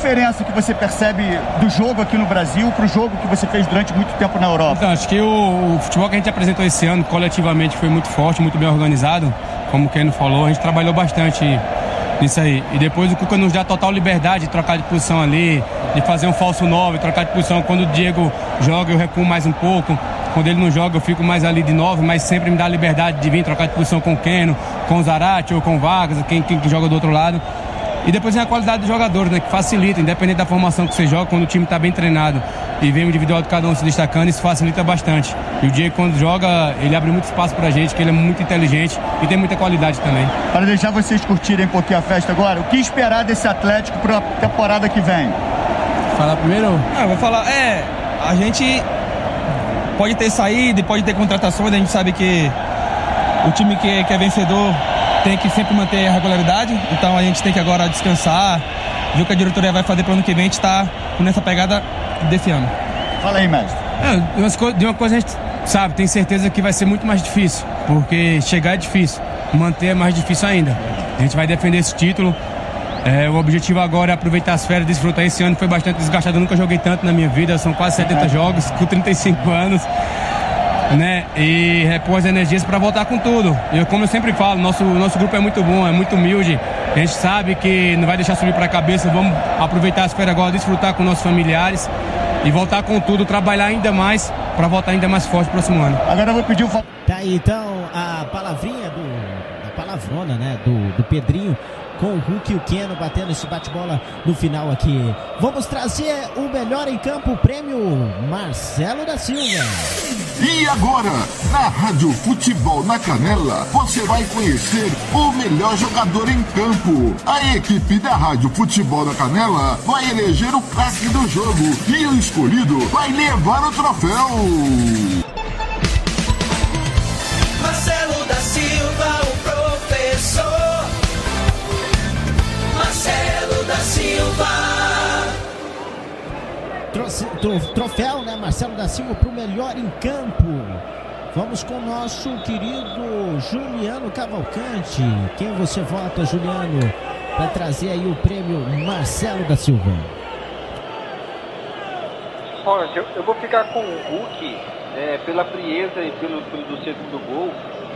Diferença que você percebe do jogo aqui no Brasil para o jogo que você fez durante muito tempo na Europa? Então, acho que o, o futebol que a gente apresentou esse ano, coletivamente, foi muito forte, muito bem organizado. Como o Keno falou, a gente trabalhou bastante nisso aí. E depois o Cuca nos dá total liberdade de trocar de posição ali, de fazer um falso 9, trocar de posição. Quando o Diego joga, eu recuo mais um pouco. Quando ele não joga, eu fico mais ali de 9, mas sempre me dá liberdade de vir trocar de posição com o Keno, com o Zarate ou com o Vargas, quem, quem que joga do outro lado. E depois vem a qualidade dos jogadores, né? Que facilita, independente da formação que você joga, quando o time está bem treinado e vem o individual de cada um se destacando, isso facilita bastante. E o Diego, quando joga, ele abre muito espaço pra gente, que ele é muito inteligente e tem muita qualidade também. Para deixar vocês curtirem um pouquinho a festa agora, o que esperar desse Atlético para a temporada que vem? Falar primeiro? Ah, eu vou falar, é, a gente pode ter saída e pode ter contratações, a gente sabe que o time que, que é vencedor tem que sempre manter a regularidade, então a gente tem que agora descansar, ver o que a diretoria vai fazer para o ano que vem, a gente está nessa pegada desse ano. Fala aí, mestre. É, de uma coisa a gente sabe, tem certeza que vai ser muito mais difícil, porque chegar é difícil, manter é mais difícil ainda. A gente vai defender esse título. É, o objetivo agora é aproveitar as férias, desfrutar esse ano. Foi bastante desgastado, eu nunca joguei tanto na minha vida, são quase 70 jogos, com 35 anos. Né? E repor as energias para voltar com tudo. E como eu sempre falo, nosso, nosso grupo é muito bom, é muito humilde. A gente sabe que não vai deixar subir para a cabeça. Vamos aproveitar as férias agora, desfrutar com nossos familiares e voltar com tudo, trabalhar ainda mais para voltar ainda mais forte no próximo ano. Agora eu vou pedir o. Tá aí então a palavrinha do. A palavrona, né? Do, do Pedrinho com o Hulk e o Keno batendo esse bate-bola no final aqui. Vamos trazer o melhor em campo, o prêmio Marcelo da Silva. E agora, na Rádio Futebol na Canela, você vai conhecer o melhor jogador em campo. A equipe da Rádio Futebol na Canela vai eleger o craque do jogo e o escolhido vai levar o troféu. Marcelo da Silva, o professor. Marcelo da Silva. Troféu, né? Marcelo da Silva pro melhor em campo. Vamos com o nosso querido Juliano Cavalcante. Quem você vota, Juliano, para trazer aí o prêmio Marcelo da Silva? Ronald, eu, eu vou ficar com o Hulk é, pela frieza e pelo, pelo do segundo gol.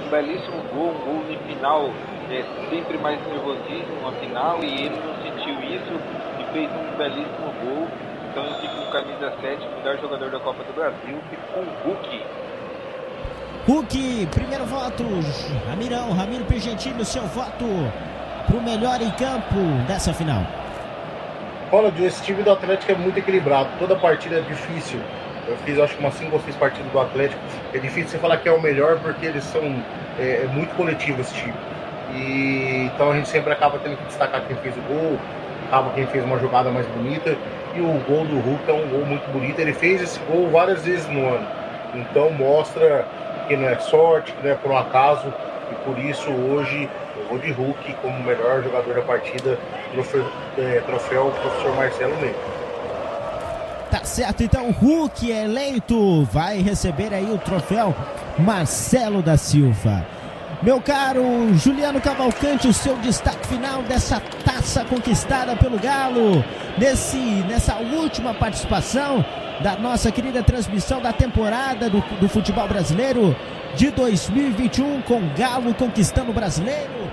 Um belíssimo gol, um gol no final, é, sempre mais nervosismo na final e ele não sentiu isso e fez um belíssimo gol. Então eu fico com camisa 7, melhor jogador da Copa do Brasil, fico com o Hulk. Hulk, primeiro voto, Ramirão, Ramiro Pigentilho, seu voto pro melhor em campo dessa final. Ronald, esse time do Atlético é muito equilibrado. Toda partida é difícil. Eu fiz acho que umas 5 ou 6 partidas do Atlético. É difícil você falar que é o melhor porque eles são é, é muito coletivo esse time. E então a gente sempre acaba tendo que destacar quem fez o gol, acaba quem fez uma jogada mais bonita. E o gol do Hulk é um gol muito bonito. Ele fez esse gol várias vezes no ano. Então mostra que não é sorte, que não é por um acaso. E por isso hoje eu vou de Hulk como melhor jogador da partida, troféu, é, troféu professor Marcelo Neto. Tá certo, então o Hulk eleito vai receber aí o troféu Marcelo da Silva. Meu caro Juliano Cavalcante, o seu destaque final dessa taça conquistada pelo Galo, nesse, nessa última participação da nossa querida transmissão da temporada do, do futebol brasileiro de 2021, com Galo conquistando o brasileiro,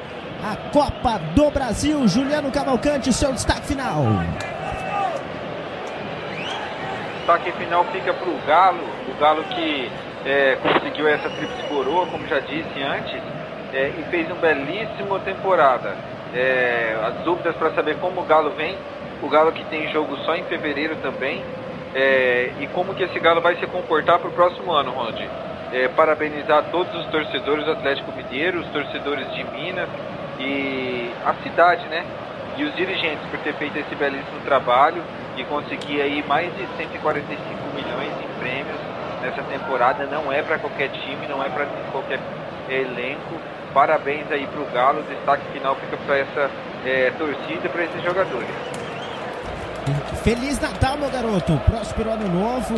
a Copa do Brasil. Juliano Cavalcante, seu destaque final. destaque final fica para o Galo, o Galo que é, conseguiu essa tríplice coroa, como já disse antes, é, e fez uma belíssima temporada. É, as dúvidas para saber como o Galo vem, o Galo que tem jogo só em fevereiro também, é, e como que esse Galo vai se comportar para o próximo ano, Ronald. É, parabenizar todos os torcedores do Atlético Mineiro, os torcedores de Minas e a cidade, né? E os dirigentes por ter feito esse belíssimo trabalho e conseguir aí mais de 145 milhões em prêmios nessa temporada. Não é para qualquer time, não é para qualquer elenco. Parabéns aí para o Galo. O destaque final fica para essa é, torcida, para esses jogadores. Feliz Natal, meu garoto. Próspero ano novo.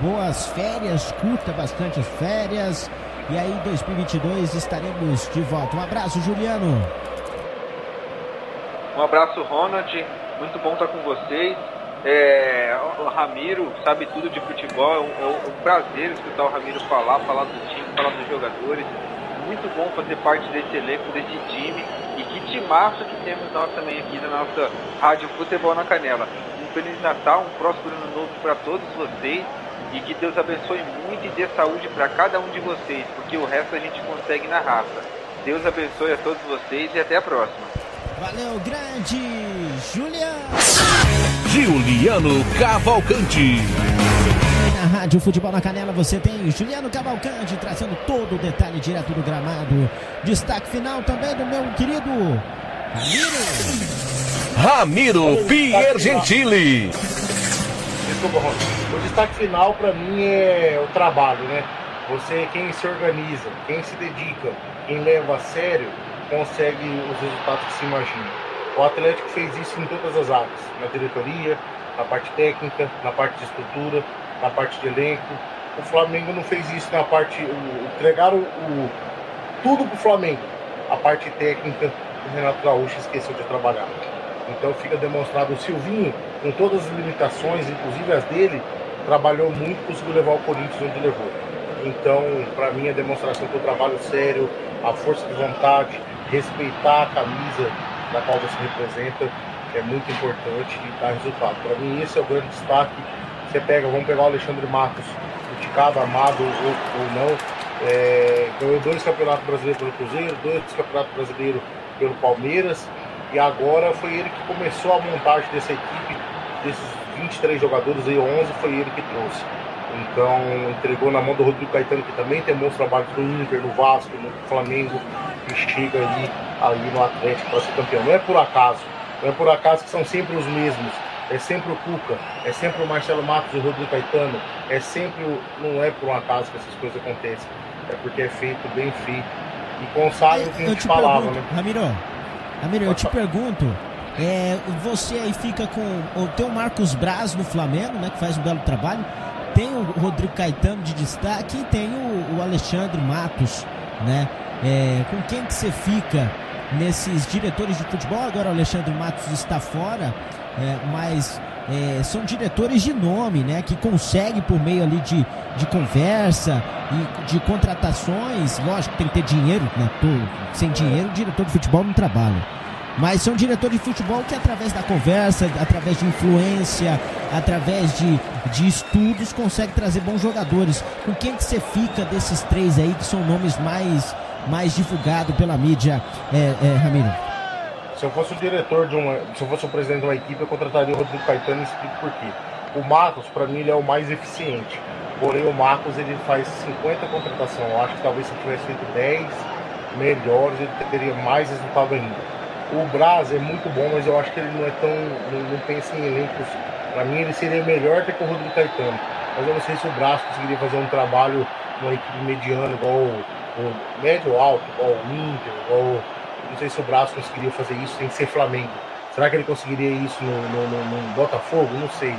Boas férias. Curta bastante as férias. E aí, 2022 estaremos de volta. Um abraço, Juliano. Um abraço, Ronald. Muito bom estar com vocês. É, o Ramiro sabe tudo de futebol. É um, é um prazer escutar o Ramiro falar, falar do time, falar dos jogadores. Muito bom fazer parte desse elenco, desse time. E que timaço que temos nós também aqui na nossa Rádio Futebol na Canela. Um Feliz Natal, um próspero ano novo para todos vocês. E que Deus abençoe muito e dê saúde para cada um de vocês, porque o resto a gente consegue na raça. Deus abençoe a todos vocês e até a próxima. Valeu, grande Juliano. Juliano Cavalcante. Rádio Futebol na Canela você tem Juliano Cavalcante trazendo todo o detalhe direto do gramado. Destaque final também do meu querido Ramiro. Ramiro Piergentili. Desculpa, Ron. O destaque final para mim é o trabalho, né? Você, quem se organiza, quem se dedica, quem leva a sério, consegue os resultados que se imagina. O Atlético fez isso em todas as áreas, na diretoria, na parte técnica, na parte de estrutura, na parte de elenco. O Flamengo não fez isso na parte. O, entregaram o, tudo para o Flamengo. A parte técnica, o Renato Gaúcho esqueceu de trabalhar. Então fica demonstrado o Silvinho, com todas as limitações, inclusive as dele, trabalhou muito conseguiu levar o Corinthians onde levou. Então, para mim, a demonstração que o trabalho sério, a força de vontade, respeitar a camisa da qual você representa é muito importante e dá resultado. Para mim, esse é o grande destaque. Você pega, vamos pegar o Alexandre Matos, criticado, amado ou, ou não, é, ganhou dois campeonatos brasileiros pelo Cruzeiro, dois campeonatos brasileiros pelo Palmeiras e agora foi ele que começou a montagem dessa equipe, desses 23 jogadores aí, 11 foi ele que trouxe. Então entregou na mão do Rodrigo Caetano, que também tem bons trabalhos no Inter, no Vasco, no Flamengo, e chega aí, aí no Atlético para ser campeão. Não é por acaso, não é por acaso que são sempre os mesmos. É sempre o Cuca, é sempre o Marcelo Matos e o Rodrigo Caetano, é sempre o. Não é por um acaso que essas coisas acontecem, é porque é feito, bem feito. E consagra o que a gente falava, pergunto, né? Ramiro, Ramiro, eu te pergunto, é, você aí fica com. Tem o Marcos Braz no Flamengo, né? Que faz um belo trabalho. Tem o Rodrigo Caetano de destaque e tem o, o Alexandre Matos, né? É, com quem que você fica nesses diretores de futebol? Agora o Alexandre Matos está fora, é, mas é, são diretores de nome, né? Que conseguem por meio ali de, de conversa e de contratações. Lógico, tem que ter dinheiro, né? Tô- sem dinheiro, o diretor de futebol não trabalha. Mas são diretores de futebol que, através da conversa, através de influência, através de, de estudos, consegue trazer bons jogadores. Com quem que você fica desses três aí, que são nomes mais, mais divulgados pela mídia, é, é, Ramiro? Se eu fosse o diretor de uma. Se eu fosse o presidente de uma equipe, eu contrataria o Rodrigo Caetano e explico por quê. O Marcos, para mim, ele é o mais eficiente. Porém, o Marcos ele faz 50 contratações. Eu acho que talvez se eu tivesse feito 10 melhores, ele teria mais resultado ainda. o Braz é muito bom, mas eu acho que ele não é tão. não, não pensa em elencos. Para mim, ele seria melhor que o Rodrigo Caetano. Mas eu não sei se o Braz conseguiria fazer um trabalho numa equipe mediana, igual o, o médio alto, igual o Inter, igual. Não sei se o Braz conseguiria fazer isso sem ser Flamengo. Será que ele conseguiria isso no, no, no- no Botafogo? Não sei.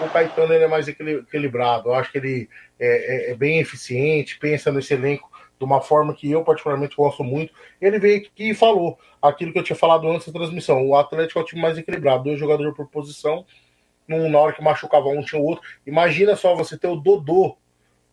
O Caetano ele é mais equili- equilibrado. Eu acho que ele é, é- é bem eficiente, pensa nesse elenco de uma forma que eu particularmente gosto muito. Ele veio aqui e falou aquilo que eu tinha falado antes da transmissão. O Atlético é o time mais equilibrado, dois jogadores por posição. Num, na hora que machucava um, tinha o outro. Imagina só você ter o Dodô,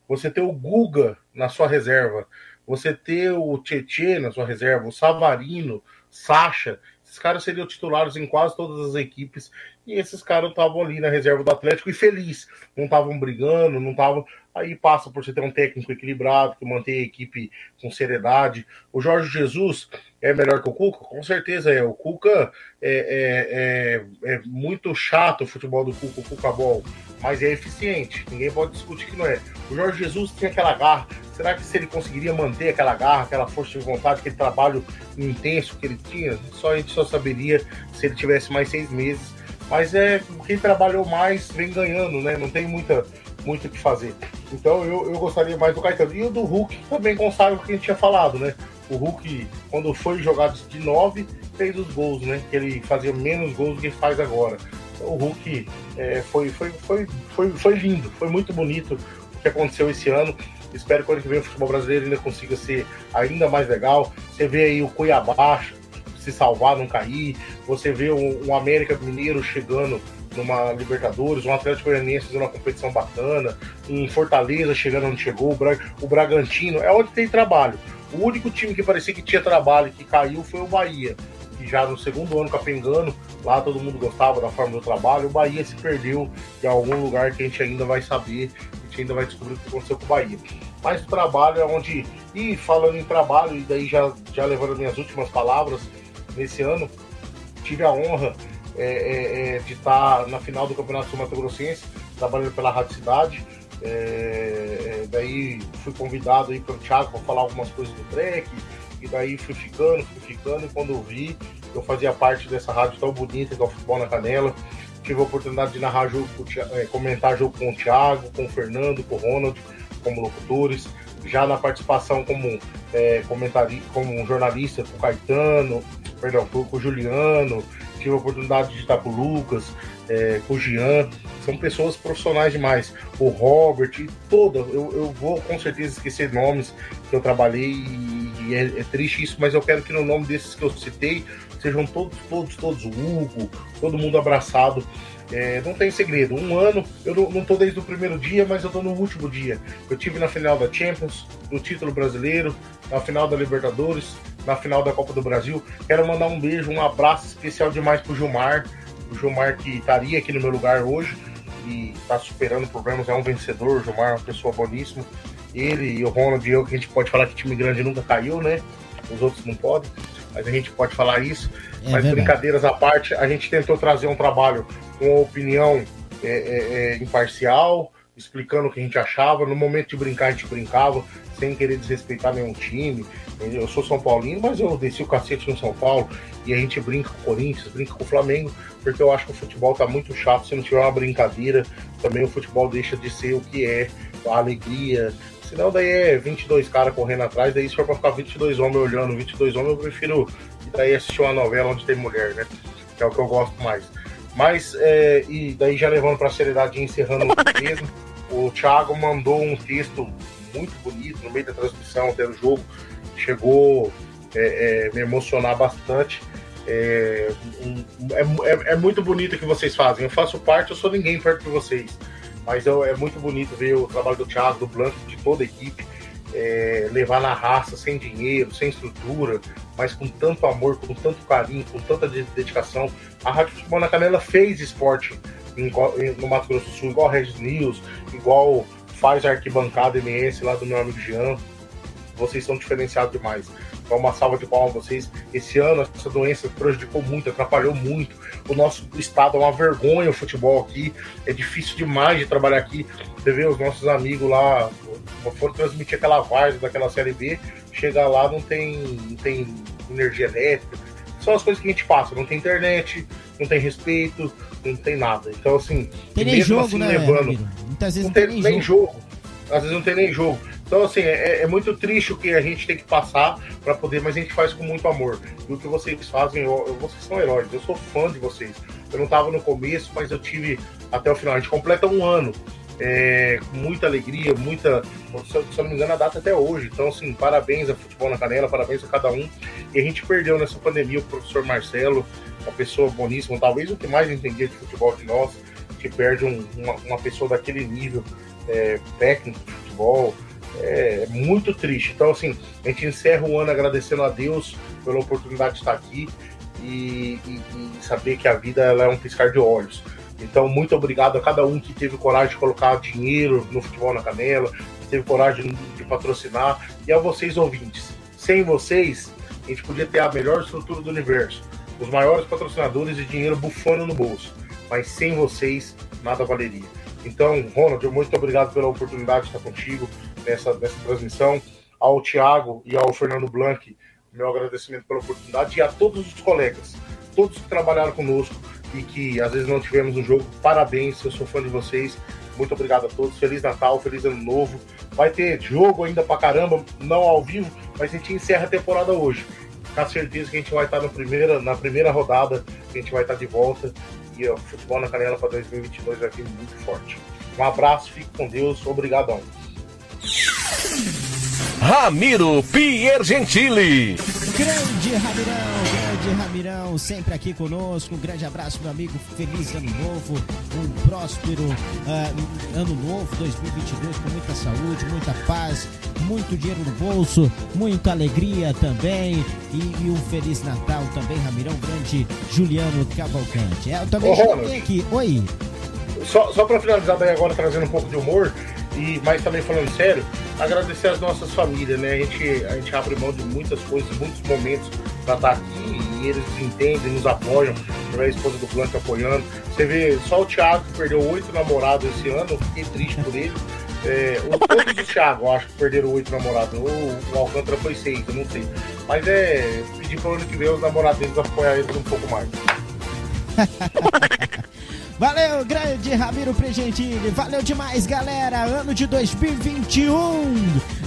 você ter o Guga na sua reserva, você ter o Tietê na sua reserva, o Savarino, Sacha. Esses caras seriam titulares em quase todas as equipes. E esses caras estavam ali na reserva do Atlético e feliz. Não estavam brigando, não estavam. Aí passa por você ter um técnico equilibrado, que mantém a equipe com seriedade. O Jorge Jesus é melhor que o Cuca? Com certeza é. O Cuca é, é, é, é muito chato o futebol do Cuca, o Cuca Ball, mas é eficiente. Ninguém pode discutir que não é. O Jorge Jesus tinha aquela garra. Será que se ele conseguiria manter aquela garra, aquela força de vontade, aquele trabalho intenso que ele tinha? Só a gente só saberia se ele tivesse mais seis meses. Mas é quem trabalhou mais vem ganhando, né? Não tem muita muito o que fazer. Então eu, eu gostaria mais do Caetano. E o do Hulk também consagra o que a gente tinha falado, né? O Hulk, quando foi jogado de 9, fez os gols, né? Que ele fazia menos gols do que faz agora. Então, o Hulk é, foi, foi, foi, foi, foi lindo, foi muito bonito o que aconteceu esse ano. Espero que o ano que vem o futebol brasileiro ainda consiga ser ainda mais legal. Você vê aí o Cuiabá se salvar, não cair. Você vê um, um América Mineiro chegando numa Libertadores, um Atlético Goianiense fazendo uma competição bacana, um Fortaleza chegando onde chegou, o, Bra o Bragantino, é onde tem trabalho. O único time que parecia que tinha trabalho que caiu foi o Bahia, que já no segundo ano capengando, lá todo mundo gostava da forma do trabalho, o Bahia se perdeu em algum lugar que a gente ainda vai saber, gente ainda vai descobrir o que aconteceu com o Bahia. Mas o trabalho é onde, e falando em trabalho, e daí já, já levando minhas últimas palavras, nesse ano, tive a honra é, é, é, de estar na final do Campeonato Sul Mato Grossense, trabalhando pela Rádio Cidade. É, é, daí fui convidado aí pelo Thiago para falar algumas coisas do track, e daí fui ficando, fui ficando, e quando eu vi, eu fazia parte dessa rádio tão bonita o Futebol na Canela. Tive a oportunidade de narrar jogo, é, comentar jogo com o Thiago, com o Fernando, com o Ronald, como locutores. Já na participação como é, como jornalista com o Caetano, perdão, com, o Juliano, tive a oportunidade de estar com o Lucas, é, com o Jean, são pessoas profissionais demais. O Robert, toda, eu, eu vou com certeza esquecer nomes que eu trabalhei e, e é, é triste isso, mas eu quero que no nome desses que eu citei sejam todos, todos, todos, o Hugo, todo mundo abraçado. É, não tem segredo. Um ano, eu não, tô desde o primeiro dia, mas eu tô no último dia. Eu tive na final da Champions, no título brasileiro, na final da Libertadores, na final da Copa do Brasil. Quero mandar um beijo, um abraço especial demais pro Gilmar. O Gilmar que estaria aqui no meu lugar hoje e está superando problemas, é um vencedor. O Gilmar é uma pessoa boníssima. Ele e o Ronald e eu, que a gente pode falar que time grande nunca caiu, né? Os outros não podem, mas a gente pode falar isso. É mas verdade. brincadeiras à parte, a gente tentou trazer um trabalho com uma opinião é, é, é, imparcial, explicando o que a gente achava. No momento de brincar, a gente brincava, sem querer desrespeitar nenhum time. Eu sou São Paulino, mas eu desci o cacete no São Paulo e a gente brinca com o Corinthians, brinca com o Flamengo, porque eu acho que o futebol tá muito chato. Se não tiver uma brincadeira, também o futebol deixa de ser o que é, a alegria. Senão daí é 22 caras correndo atrás, daí se for pra ficar 22 homens olhando, 22 homens, eu prefiro ir daí assistir uma novela onde tem mulher, né? Que é o que eu gosto mais. Mas, é, e daí já levando pra seriedade e encerrando mesmo, o Thiago mandou um texto muito bonito no meio da transmissão, até do jogo, chegou é, é, me emocionar bastante. É, um- é, é- é muito bonito o que vocês fazem. Eu faço parte, eu sou ninguém perto de vocês. Mas é muito bonito ver o trabalho do Thiago, do Blanco, de toda a equipe. é, levar na raça, sem dinheiro, sem estrutura, mas com tanto amor, com tanto carinho, com tanta de- dedicação. A Rádio Futebol na Canela fez esporte em- no Mato Grosso do Sul, igual a Regis News, igual faz a arquibancada MS lá do meu amigo Jean. Vocês são diferenciados demais. Então, uma salva de palmas a vocês. Esse ano, essa doença prejudicou muito, atrapalhou muito. O nosso estado é uma vergonha o futebol aqui. É difícil demais de trabalhar aqui. Você vê os nossos amigos lá, foram transmitir aquela várzea daquela Série B, chegar lá não tem, não tem energia elétrica. são as coisas que a gente passa. Não tem internet, não tem respeito, não tem nada. Então, assim, Tem nem mesmo jogo, assim, né, levando? Muitas vezes não não tem nem nem jogo. Às vezes não tem nem jogo. Então, assim, é, é muito triste o que a gente tem que passar para poder, mas a gente faz com muito amor. E o que vocês fazem, eu- eu- vocês são heróis, eu sou fã de vocês. Eu não estava no começo, mas eu tive até o final. A gente completa um ano. é, com muita alegria, muita. Se eu, não me engano, a data é até hoje. Então, assim, parabéns a Futebol na Canela, parabéns a cada um. E a gente perdeu nessa pandemia o professor Marcelo, uma pessoa boníssima, talvez o que mais entendia de futebol de nós, que perde um- uma, uma pessoa daquele nível é, técnico de futebol. É, muito triste. Então, assim, a gente encerra o ano agradecendo a Deus pela oportunidade de estar aqui e, e- e saber que a vida ela é um piscar de olhos. Então, muito obrigado a cada um que teve coragem de colocar dinheiro no futebol na canela, que teve coragem de patrocinar, e a vocês ouvintes. Sem vocês, a gente podia ter a melhor estrutura do universo, os maiores patrocinadores e dinheiro bufando no bolso, mas sem vocês, nada valeria. Então, Ronald, muito obrigado pela oportunidade de estar contigo nessa, nessa transmissão. Ao Thiago e ao Fernando Blanc, meu agradecimento pela oportunidade e a todos os colegas, todos que trabalharam conosco e que às vezes não tivemos um jogo. Parabéns, eu sou fã de vocês. Muito obrigado a todos. Feliz Natal, feliz Ano Novo. Vai ter jogo ainda pra caramba, não ao vivo, mas a gente encerra a temporada hoje. Com certeza que a gente vai estar na primeira, na primeira rodada, a gente vai estar de volta. E o futebol na canela para 2022 vai vir muito forte. Um abraço, fique com Deus, obrigadão. Ramiro Piergentili. Grande Ramirão, grande Ramirão, sempre aqui conosco. Um grande abraço, meu amigo. Feliz ano novo, um próspero ah, ano novo 2022 com muita saúde, muita paz, muito dinheiro no bolso, muita alegria também e, e um feliz Natal também, Ramirão. Grande Juliano Cavalcante. É, eu também Ô, aqui. Oi. Só, só para finalizar daí agora trazendo um pouco de humor, e mas também falando sério, agradecer as nossas famílias, né? A gente, a gente abre mão de muitas coisas, muitos momentos para estar aqui e eles entendem, nos apoiam, a esposa do Blanco apoiando. Você vê só o Thiago que perdeu oito namorados esse ano, fiquei triste por ele. É, o- todos os Thiago, eu acho que perderam oito namorados. Ou o Alcântara foi seis, eu não sei. Mas é pedir para o ano que vem os namorados deles apoiar eles um pouco mais. Valeu, grande Ramiro Pregentini. Valeu demais, galera. Ano de 2021.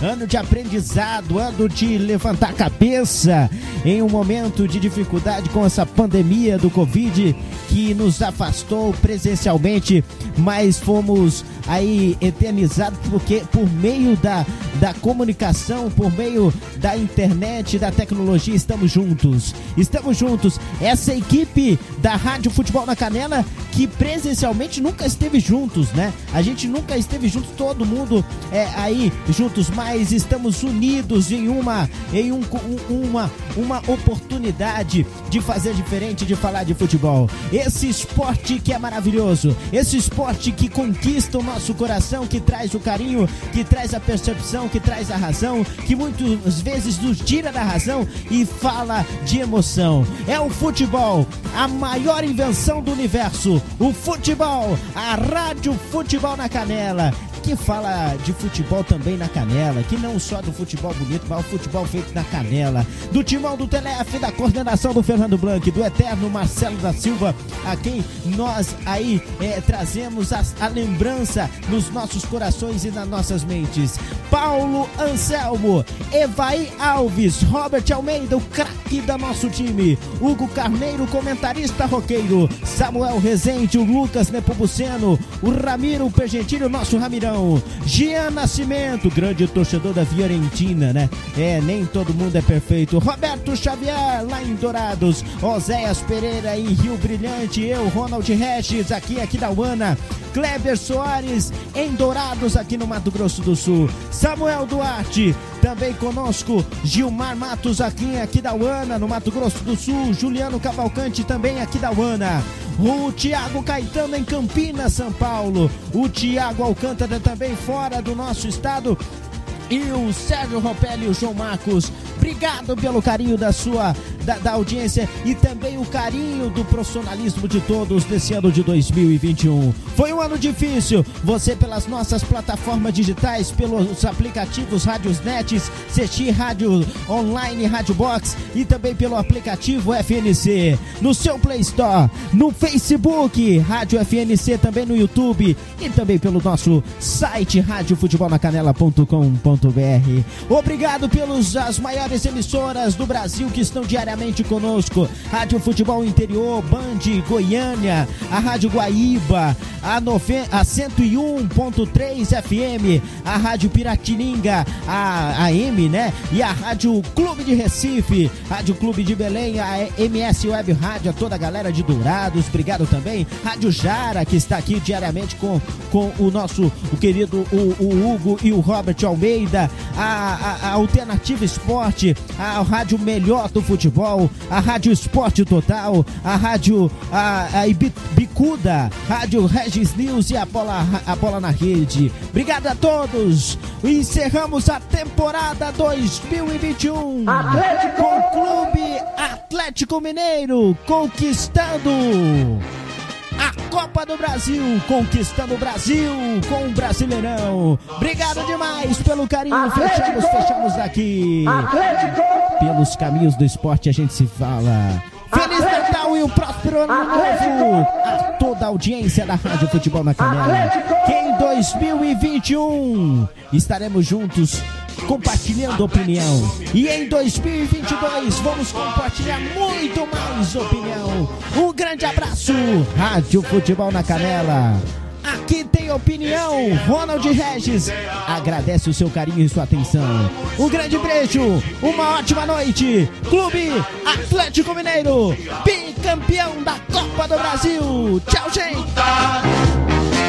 Ano de aprendizado, ano de levantar a cabeça em um momento de dificuldade com essa pandemia do Covid que nos afastou presencialmente, mas fomos aí eternizados porque por meio da, da comunicação, por meio da internet, da tecnologia, estamos juntos. Estamos juntos. Essa equipe da Rádio Futebol na Canela que presencialmente nunca esteve juntos, né? A gente nunca esteve juntos, todo mundo é, aí juntos, mas estamos unidos em uma em um, um- uma uma oportunidade de fazer diferente, de falar de futebol. Esse esporte que é maravilhoso, esse esporte que conquista o nosso coração, que traz o carinho, que traz a percepção, que traz a razão, que muitas vezes nos tira da razão e fala de emoção. É o futebol, a maior invenção do universo. O futebol, a Rádio Futebol na Canela. Que fala de futebol também na canela, que não só do futebol bonito, mas o futebol feito na canela. Do timão do Telef, da coordenação do Fernando Blanc, do eterno Marcelo da Silva, a quem nós aí eh, trazemos a, a lembrança nos nossos corações e nas nossas mentes. Paulo Anselmo, Evaí Alves, Robert Almeida, o craque da nosso time, Hugo Carneiro, comentarista roqueiro, Samuel Rezende, o Lucas Nepomuceno, o Ramiro Pergentino, nosso Ramirão, Gian Nascimento, grande torcedor da Fiorentina, né? É, nem todo mundo é perfeito. Roberto Xavier, lá em Dourados, Oséias Pereira em Rio Brilhante, eu, Ronald Regis, aqui, aqui da Uana, Kleber Soares em Dourados, aqui no Mato Grosso do Sul, Samuel Duarte, também conosco, Gilmar Matos aqui, aqui da Uana, no Mato Grosso do Sul, Juliano Cavalcante também aqui da Uana. O Tiago Caetano em Campinas, São Paulo. O Tiago Alcântara também fora do nosso estado. E o Sérgio Ropelli e o João Marcos, obrigado pelo carinho da sua, da, da audiência e também o carinho do profissionalismo de todos nesse ano de 2021. Foi um ano difícil. Você pelas nossas plataformas digitais, pelos aplicativos Rádios Nets, CX Rádio Online, Rádio Box e também pelo aplicativo FNC. No seu Play Store, no Facebook, Rádio FNC, também no YouTube e também pelo nosso site radiofutebolnacanela.com.br. Obrigado pelos as maiores emissoras do Brasil que estão diariamente conosco. Rádio Futebol Interior, Band Goiânia, a Rádio Guaíba, a, a 101.3 FM, a Rádio Piratininga, a, a M, né? E a Rádio Clube de Recife, Rádio Clube de Belém, a MS Web Rádio, a toda a galera de Dourados, obrigado também. Rádio Jara, que está aqui diariamente com, com o nosso o querido o, o Hugo e o Robert Almeida, a, a, a Alternativa Esporte, a Rádio Melhor do Futebol, a Rádio Esporte Total, a Rádio a, a Bicuda, Rádio Regis News e a bola, a bola na rede. Obrigado a todos. Encerramos a temporada 2021 com o Clube Atlético Mineiro conquistando a Copa do Brasil, conquistando o Brasil com o Brasileirão. Obrigado demais pelo carinho. Fechamos, fechamos daqui. Pelos caminhos do esporte a gente se fala. Feliz Natal e um próspero ano novo a toda a audiência da Rádio Futebol na Canela. Que em 2021 estaremos juntos compartilhando opinião. E em 2022 vamos compartilhar muito mais opinião. Um grande abraço, Rádio Futebol na Canela. Aqui tem opinião. Ronald Regis agradece o seu carinho e sua atenção. Um grande beijo, uma ótima noite. Clube Atlético Mineiro, bicampeão da Copa do Brasil. Tchau, gente.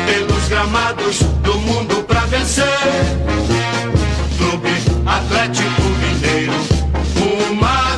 pelos gramados do mundo pra vencer. Clube Atlético Mineiro, uma